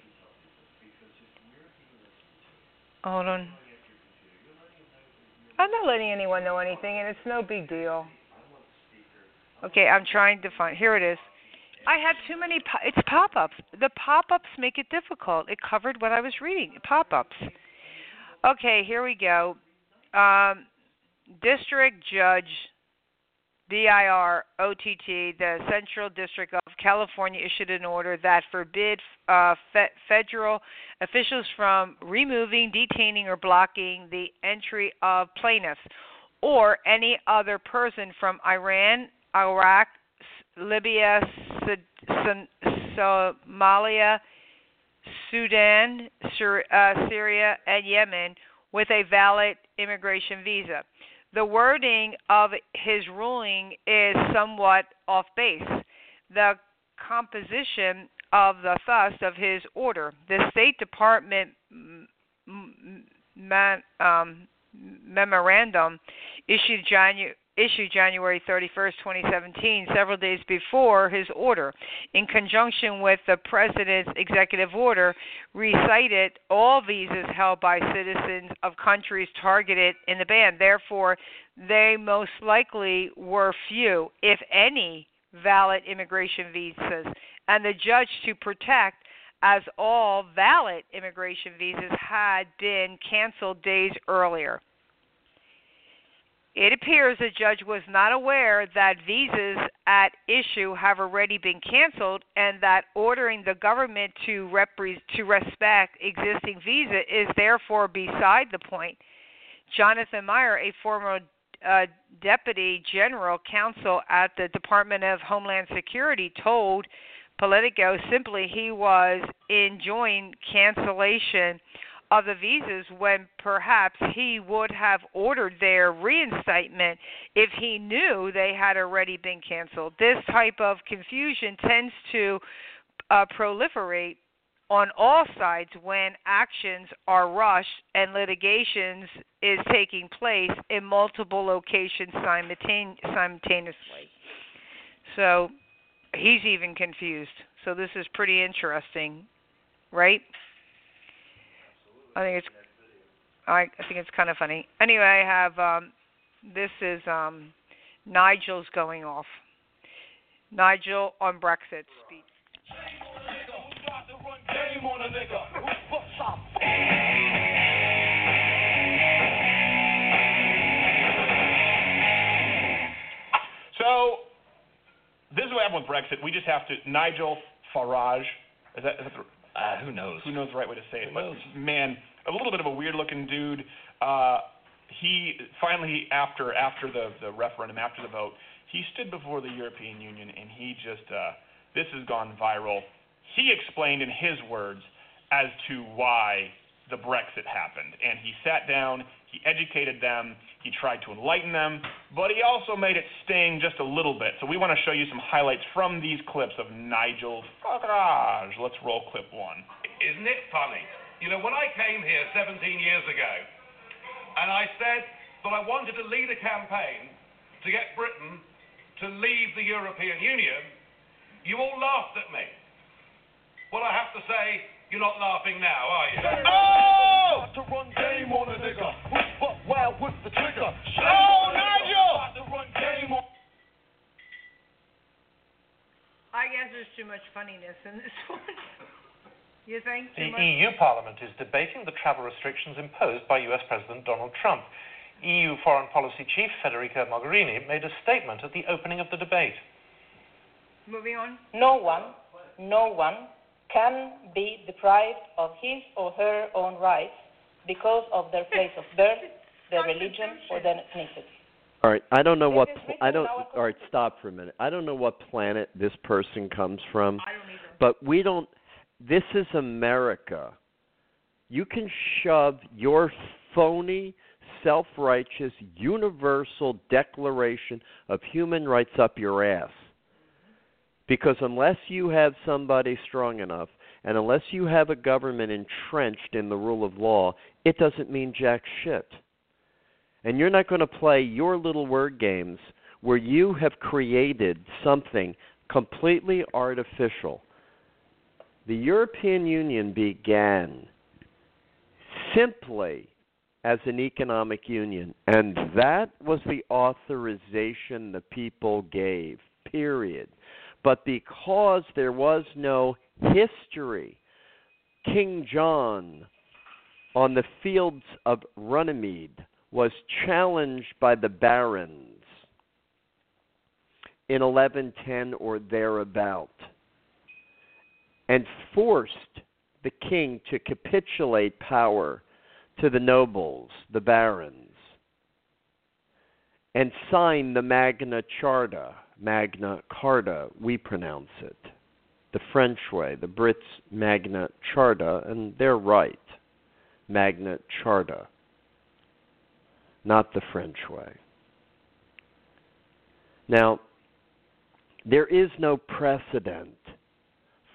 Hold on. I'm not letting anyone know anything, and it's no big deal. Okay, I'm trying to find. Here it is. I have too many. Po- it's pop-ups. The pop-ups make it difficult. It covered what I was reading. Pop-ups. Okay, here we go. Um, District Judge B I R O T T, the Central District of California issued an order that forbid uh, fe- federal officials from removing, detaining, or blocking the entry of plaintiffs or any other person from Iran, Iraq, Libya, Somalia, Sudan, uh, Syria, and Yemen with a valid immigration visa. The wording of his ruling is somewhat off base. The composition of the thrust of his order. The State Department man, um, memorandum issued Janu- issued January 31, 2017, several days before his order, in conjunction with the President's executive order, recited all visas held by citizens of countries targeted in the ban. Therefore, they most likely were few, if any, valid immigration visas, and the judge to protect as all valid immigration visas had been canceled days earlier. It appears the judge was not aware that visas at issue have already been canceled and that ordering the government to, repre- to respect existing visa is therefore beside the point. Jonathan Meyer, a former uh, deputy general counsel at the Department of Homeland Security, told Politico simply he was enjoying cancellation of the visas when perhaps he would have ordered their reinstatement if he knew they had already been canceled. This type of confusion tends to uh, proliferate on all sides when actions are rushed and litigations is taking place in multiple locations simultaneously. So he's even confused. So this is pretty interesting, right? I think it's I, I think it's kind of funny. Anyway, I have um this is um Nigel's going off. Nigel on Brexit speech. So this is what happened with Brexit. We just have to Nigel Farage. Is that, is that the, Uh, who knows? who knows the right way to say it? But man, a little bit of a weird looking dude. Uh, he finally after after the the referendum after the vote, he stood before the European Union and he just uh, this has gone viral. He explained in his words as to why the Brexit happened, and he sat down, he educated them, he tried to enlighten them, but he also made it sting just a little bit. So we want to show you some highlights from these clips of Nigel Farage. Let's roll clip one. Isn't it funny? You know, when I came here 17 years ago, and I said that I wanted to lead a campaign to get Britain to leave the European Union, you all laughed at me. Well, I have to say, you're not laughing now, are you? Oh! Wild with the trigger. Oh, Nigel! To run game on I guess there's too much funniness in this one. You think? The much? EU Parliament is debating the travel restrictions imposed by US President Donald Trump. EU Foreign Policy Chief Federica Mogherini made a statement at the opening of the debate. Moving on. No one, no one can be deprived of his or her own rights because of their place of birth, their religion, or their ethnicity. All right, I don't know what pl- I don't. All right, stop for a minute. I don't know what planet this person comes from, but we don't. This is America. You can shove your phony, self-righteous, universal Declaration of Human Rights up your ass, because unless you have somebody strong enough, and unless you have a government entrenched in the rule of law, it doesn't mean jack shit. And you're not going to play your little word games where you have created something completely artificial. The European Union began simply as an economic union, and that was the authorization the people gave, period. But because there was no history, King John on the fields of Runnymede was challenged by the barons in 1110 or thereabout and forced the king to capitulate power to the nobles, the barons, and sign the Magna Charta, Magna Carta, we pronounce it, the French way, the Brits Magna Charta, and they're right, Magna Charta not the French way. Now, there is no precedent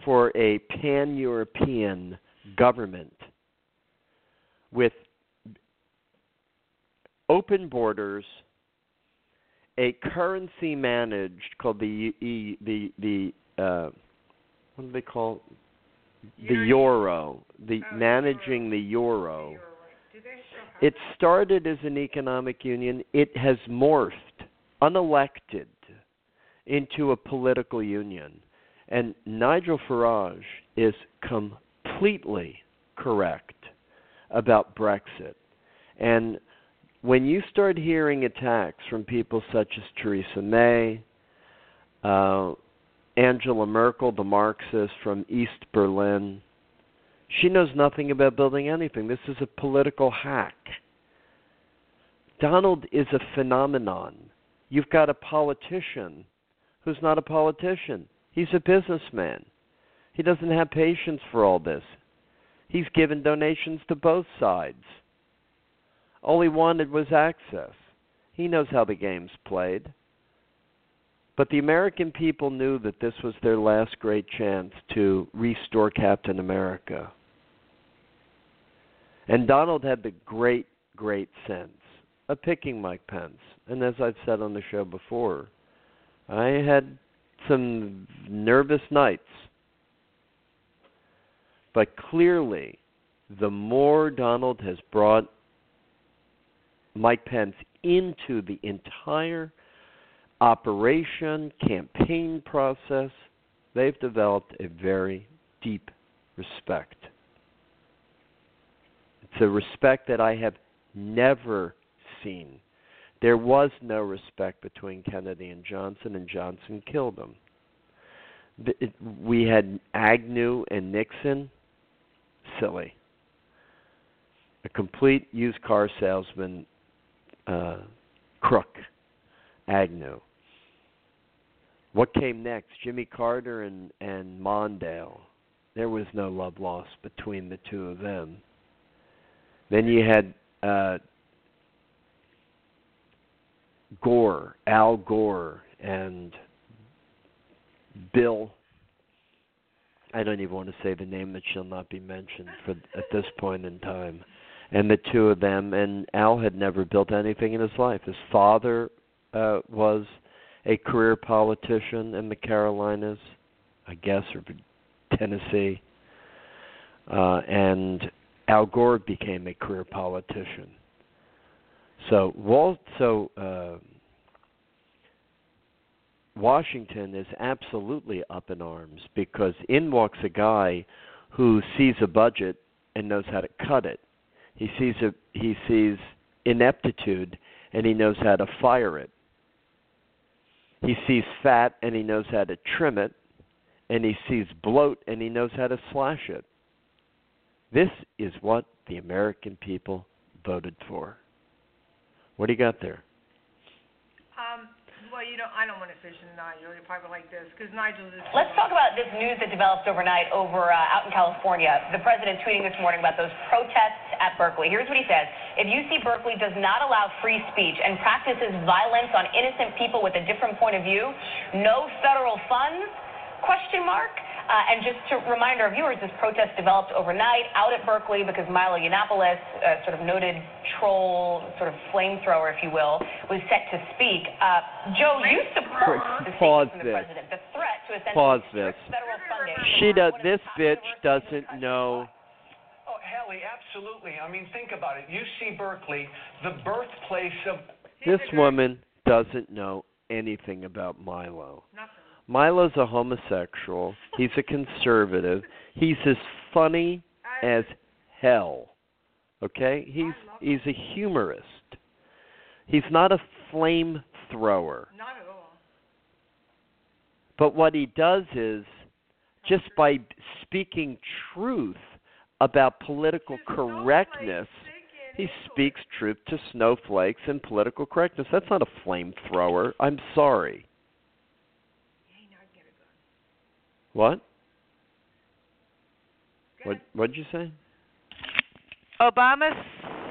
for a pan European government with open borders, a currency managed called the the the uh, what do they call the euro, the managing the euro it started as an economic union. It has morphed, unelected, into a political union. And Nigel Farage is completely correct about Brexit. And when you start hearing attacks from people such as Theresa May, uh, Angela Merkel, the Marxist from East Berlin, she knows nothing about building anything. This is a political hack. Donald is a phenomenon. You've got a politician who's not a politician. He's a businessman. He doesn't have patience for all this. He's given donations to both sides. All he wanted was access. He knows how the game's played. But the American people knew that this was their last great chance to restore Captain America. And Donald had the great, great sense of picking Mike Pence. And as I've said on the show before, I had some nervous nights. But clearly, the more Donald has brought Mike Pence into the entire operation, campaign process, they've developed a very deep respect it's a respect that I have never seen. There was no respect between Kennedy and Johnson, and Johnson killed him. We had Agnew and Nixon. Silly. A complete used car salesman uh, crook, Agnew. What came next? Jimmy Carter and, and Mondale. There was no love lost between the two of them. Then you had uh, Gore, Al Gore, and Bill. I don't even want to say the name that shall not be mentioned for at this point in time. And the two of them, and Al had never built anything in his life. His father uh, was a career politician in the Carolinas, I guess, or Tennessee. Uh, and Al Gore became a career politician. So Walt, so uh, Washington is absolutely up in arms because in walks a guy who sees a budget and knows how to cut it. He sees a he sees ineptitude and he knows how to fire it. He sees fat and he knows how to trim it, and he sees bloat and he knows how to slash it. This is what the American people voted for. What do you got there? Well, you know, I don't want to fish in Nigel. You're probably like this because Nigel is. Let's talk about this news that developed overnight over uh, out in California. The president tweeting this morning about those protests at Berkeley. Here's what he says: If UC Berkeley does not allow free speech and practices violence on innocent people with a different point of view, no federal funds? Question mark. Uh, and just to remind our viewers, this protest developed overnight out at Berkeley because Milo Yiannopoulos, uh, sort of noted troll, sort of flamethrower, if you will, was set to speak. Uh, Joe, you support the Pause statement from the this. president, the threat to essentially Pause this. federal funding. She does. This bitch doesn't know. Oh, Hallie, absolutely. I mean, think about it. UC Berkeley, the birthplace of. This woman doesn't know anything about Milo. Milo's a homosexual. He's a conservative. He's as funny as hell. Okay? He's he's a humorist. He's not a flamethrower. Not at all. But what he does is just by speaking truth about political correctness, he speaks truth to snowflakes and political correctness. That's not a flamethrower. I'm sorry. What? What what'd you say? Obama's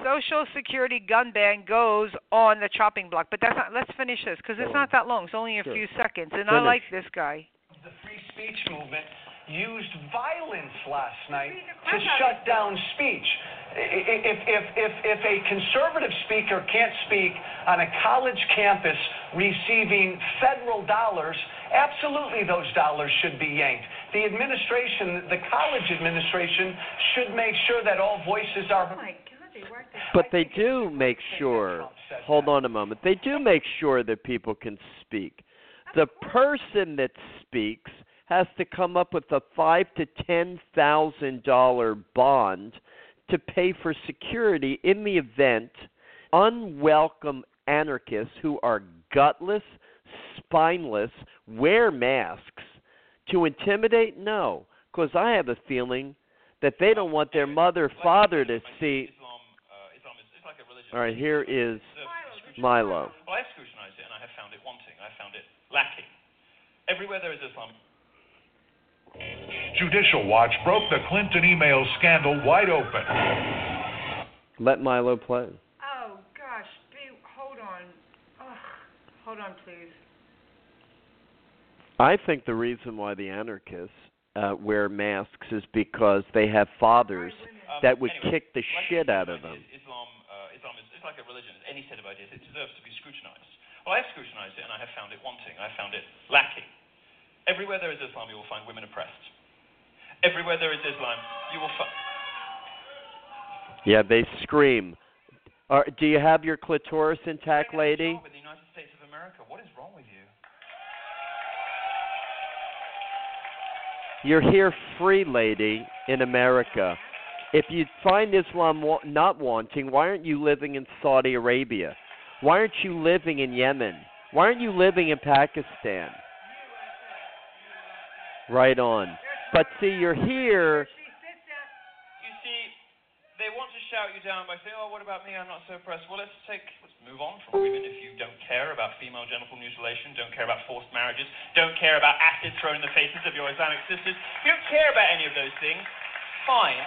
Social Security gun ban goes on the chopping block, but that's not. Let's finish this because it's not that long. It's only a Sure. few seconds, and I like this guy. The free speech movement used violence last night to shut down speech. I- i- If, if, if, if a conservative speaker can't speak on a college campus receiving federal dollars, absolutely those dollars should be yanked. The administration, the college administration, should make sure that all voices are. But they do make sure. Hold on a moment. They do make sure that people can speak. The person that speaks has to come up with a five to ten thousand dollar bond to pay for security in the event unwelcome anarchists who are gutless, spineless, wear masks to intimidate? No, because I have a feeling that they don't want their mother, father to see. All right, here is Milo. Well, I have scrutinized it and I have found it wanting. I found it lacking. Everywhere there is Islam. Judicial Watch broke the Clinton email scandal wide open. Let Milo play. Oh gosh, be hold on. Ugh, hold on, please. I think the reason why the anarchists uh, wear masks is because they have fathers that would kick the shit out of them. Islam, uh, Islam is it's like a religion. Any set of ideas, it deserves to be scrutinized. Well, I have scrutinized it and I have found it wanting. I have found it lacking. Everywhere there is Islam, you will find women oppressed. Everywhere there is Islam, you will find. Yeah, they scream. Are, do you have your clitoris intact, lady? In the United States of America, what is wrong with you? You're here free, lady, in America. If you find Islam wa- not wanting, why aren't you living in Saudi Arabia? Why aren't you living in Yemen? Why aren't you living in Pakistan? Right on. But see, you're here. You see, they want to shout you down by saying, "Oh, what about me? I'm not so oppressed." Well, let's take, let's move on from women. If you don't care about female genital mutilation, don't care about forced marriages, don't care about acid thrown in the faces of your Islamic sisters, if you don't care about any of those things, fine.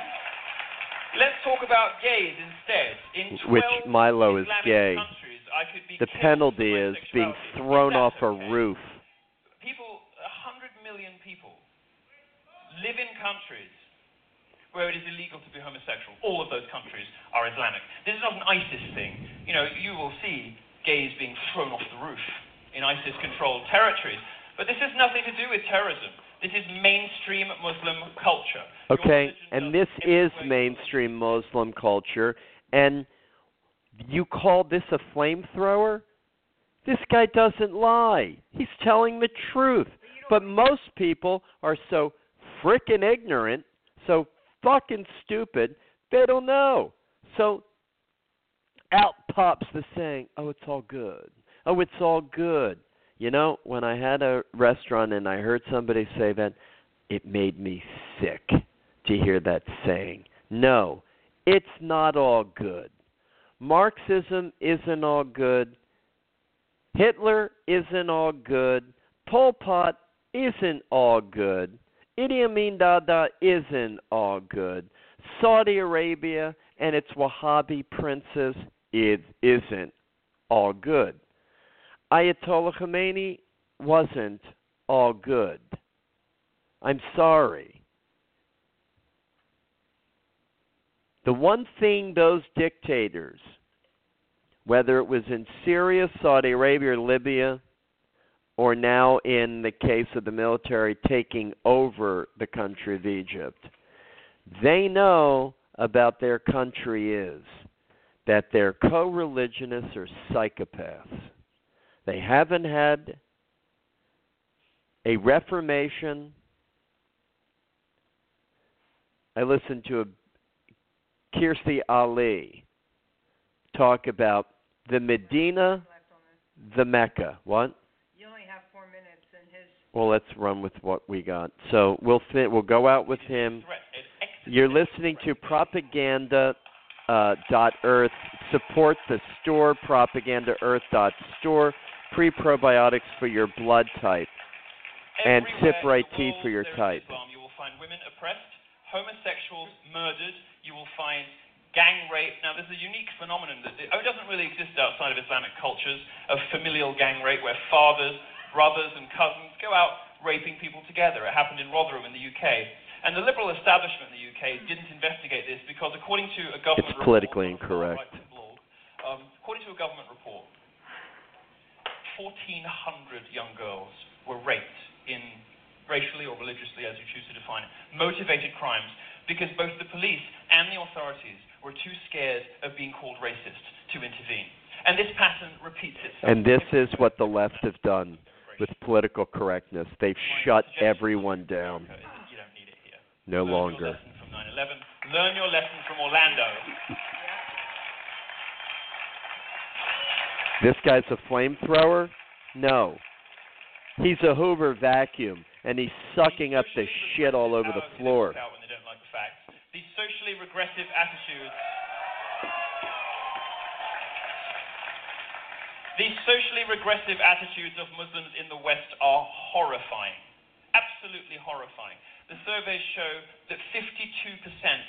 Let's talk about gays instead. In 12 Which Milo is Islamic gay. countries, I could be The penalty is being thrown off a roof. People, a hundred million people, live in countries where it is illegal to be homosexual. All of those countries are Islamic. This is not an ISIS thing. You know, you will see gays being thrown off the roof in ISIS-controlled territories. But this has nothing to do with terrorism. This is mainstream Muslim culture. Okay, and this is mainstream Muslim culture, and you call this a flamethrower? This guy doesn't lie. He's telling the truth. But most people are so frickin' ignorant, so fucking stupid, they don't know. So out pops the saying, "Oh, it's all good. Oh, it's all good." You know, when I had a restaurant and I heard somebody say that, it made me sick to hear that saying. No, it's not all good. Marxism isn't all good. Hitler isn't all good. Pol Pot isn't all good. Idi Amin Dada isn't all good. Saudi Arabia and its Wahhabi princes it isn't all good. Ayatollah Khomeini wasn't all good. I'm sorry. The one thing those dictators, whether it was in Syria, Saudi Arabia, or Libya, or now in the case of the military taking over the country of Egypt, they know about their country is that their co religionists are psychopaths. They haven't had a reformation. I listened to a Kirstie Alley talk about the Medina, the Mecca. What? You only have four minutes, and his. Well, let's run with what we got. So we'll fit, we'll go out with him. You're listening to propaganda uh, dot earth. Support the store propaganda earth dot store. Pre probiotics for your blood type, and sip right tea for your type. Islam, you will find women oppressed, homosexuals murdered. You will find gang rape. Now, there's a unique phenomenon that it doesn't really exist outside of Islamic cultures of familial gang rape, where fathers, brothers, and cousins go out raping people together. It happened in Rotherham in the UK. And the liberal establishment in the UK didn't investigate this because, according to a government It's politically incorrect. report, um, according to a government report, 1,400 young girls were raped in racially or religiously, as you choose to define it, motivated crimes because both the police and the authorities were too scared of being called racist to intervene. And this pattern repeats itself. And this is what the left have done with political correctness. They've shut everyone down. You don't need it here. No longer. lesson from 9/11. Learn your lesson from Orlando. This guy's a flamethrower? No. He's a Hoover vacuum, and he's sucking up the shit all over the floor. Out when they don't like the facts. These socially regressive attitudes. These socially regressive attitudes of Muslims in the West are horrifying. Absolutely horrifying. The surveys show that 52%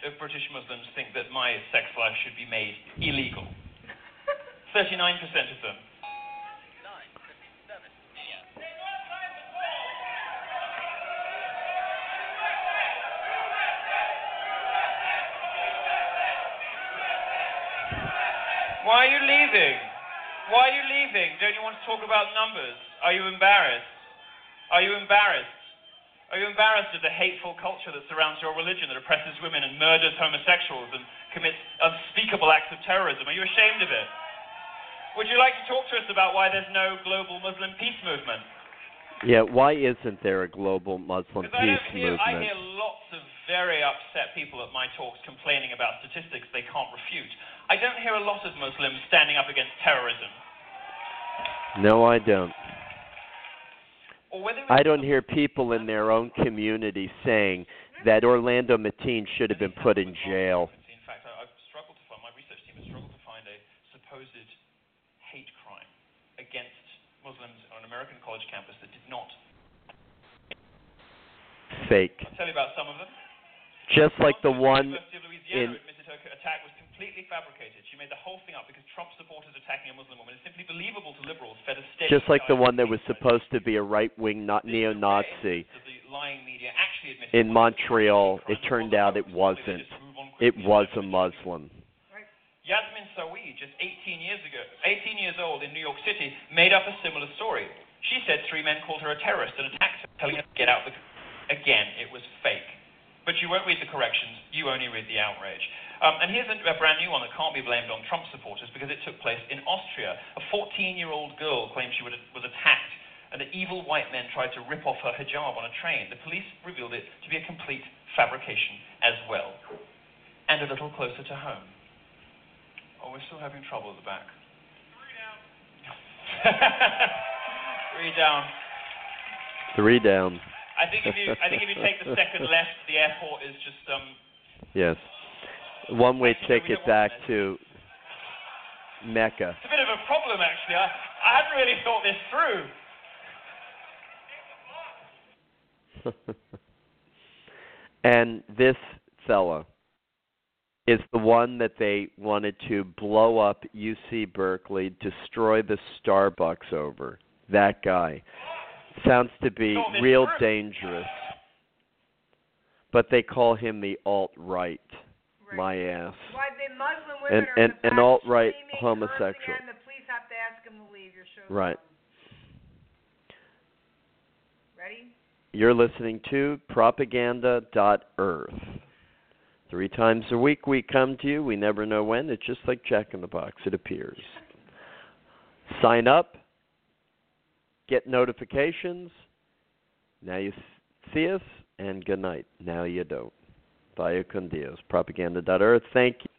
of British Muslims think that my sex life should be made illegal. 39% of them. Why are you leaving? Why are you leaving? Don't you want to talk about numbers? Are you embarrassed? Are you embarrassed? Are you embarrassed of the hateful culture that surrounds your religion that oppresses women and murders homosexuals and commits unspeakable acts of terrorism? Are you ashamed of it? Would you like to talk to us about why there's no global Muslim peace movement? Yeah, why isn't there a global Muslim I peace don't hear, I hear lots of very upset people at my talks complaining about statistics they can't refute. I don't hear a lot of Muslims standing up against terrorism. No, I don't. I don't hear people in their own community saying that Orlando Mateen should have been put in jail. In fact, I've struggled to find, my research team has struggled to find a supposed hate crime against Muslims on an American college campus that did not. Fake. I'll tell you about some of them. Just like the one University of Louisiana in attack was completely fabricated. She made the whole thing up because Trump supporters attacking a Muslim woman is simply believable to liberals fed a steady just like the one that was supposed to be a right-wing not neo-Nazi lying media actually admitted in Montreal. It turned out it wasn't. It was a Muslim. Yasmin Sawi, just 18 years ago, 18 years old in New York City, made up a similar story. She said three men called her a terrorist and attacked her, telling her to get out the. Again, it was fake. But you won't read the corrections. You only read the outrage. Um, and here's a, a brand new one that can't be blamed on Trump supporters because it took place in Austria. A 14-year-old girl claimed she would, was attacked, and the evil white men tried to rip off her hijab on a train. The police revealed it to be a complete fabrication as well. And a little closer to home. Oh, we're still having trouble at the back. Three down. Three down. I think if you I think if you take the second left, the airport is just um Yes. One way ticket back to Mecca. it's a bit of a problem actually. I I hadn't really thought this through. and this fella is the one that they wanted to blow up UC Berkeley, destroy the Starbucks over. That guy. Sounds to be this real dangerous. But they call him the alt right. My ass. Why the Muslim women And and, and alt right homosexual. the police have to ask him to leave. Your Right. ready. You're listening to propaganda.earth. Three times a week we come to you. We never know when. It's just like Jack in the Box. It appears. Sign up. Get notifications. Now you see us, and good night. Now you don't. Vaya con Dios. Propaganda.earth. Thank you.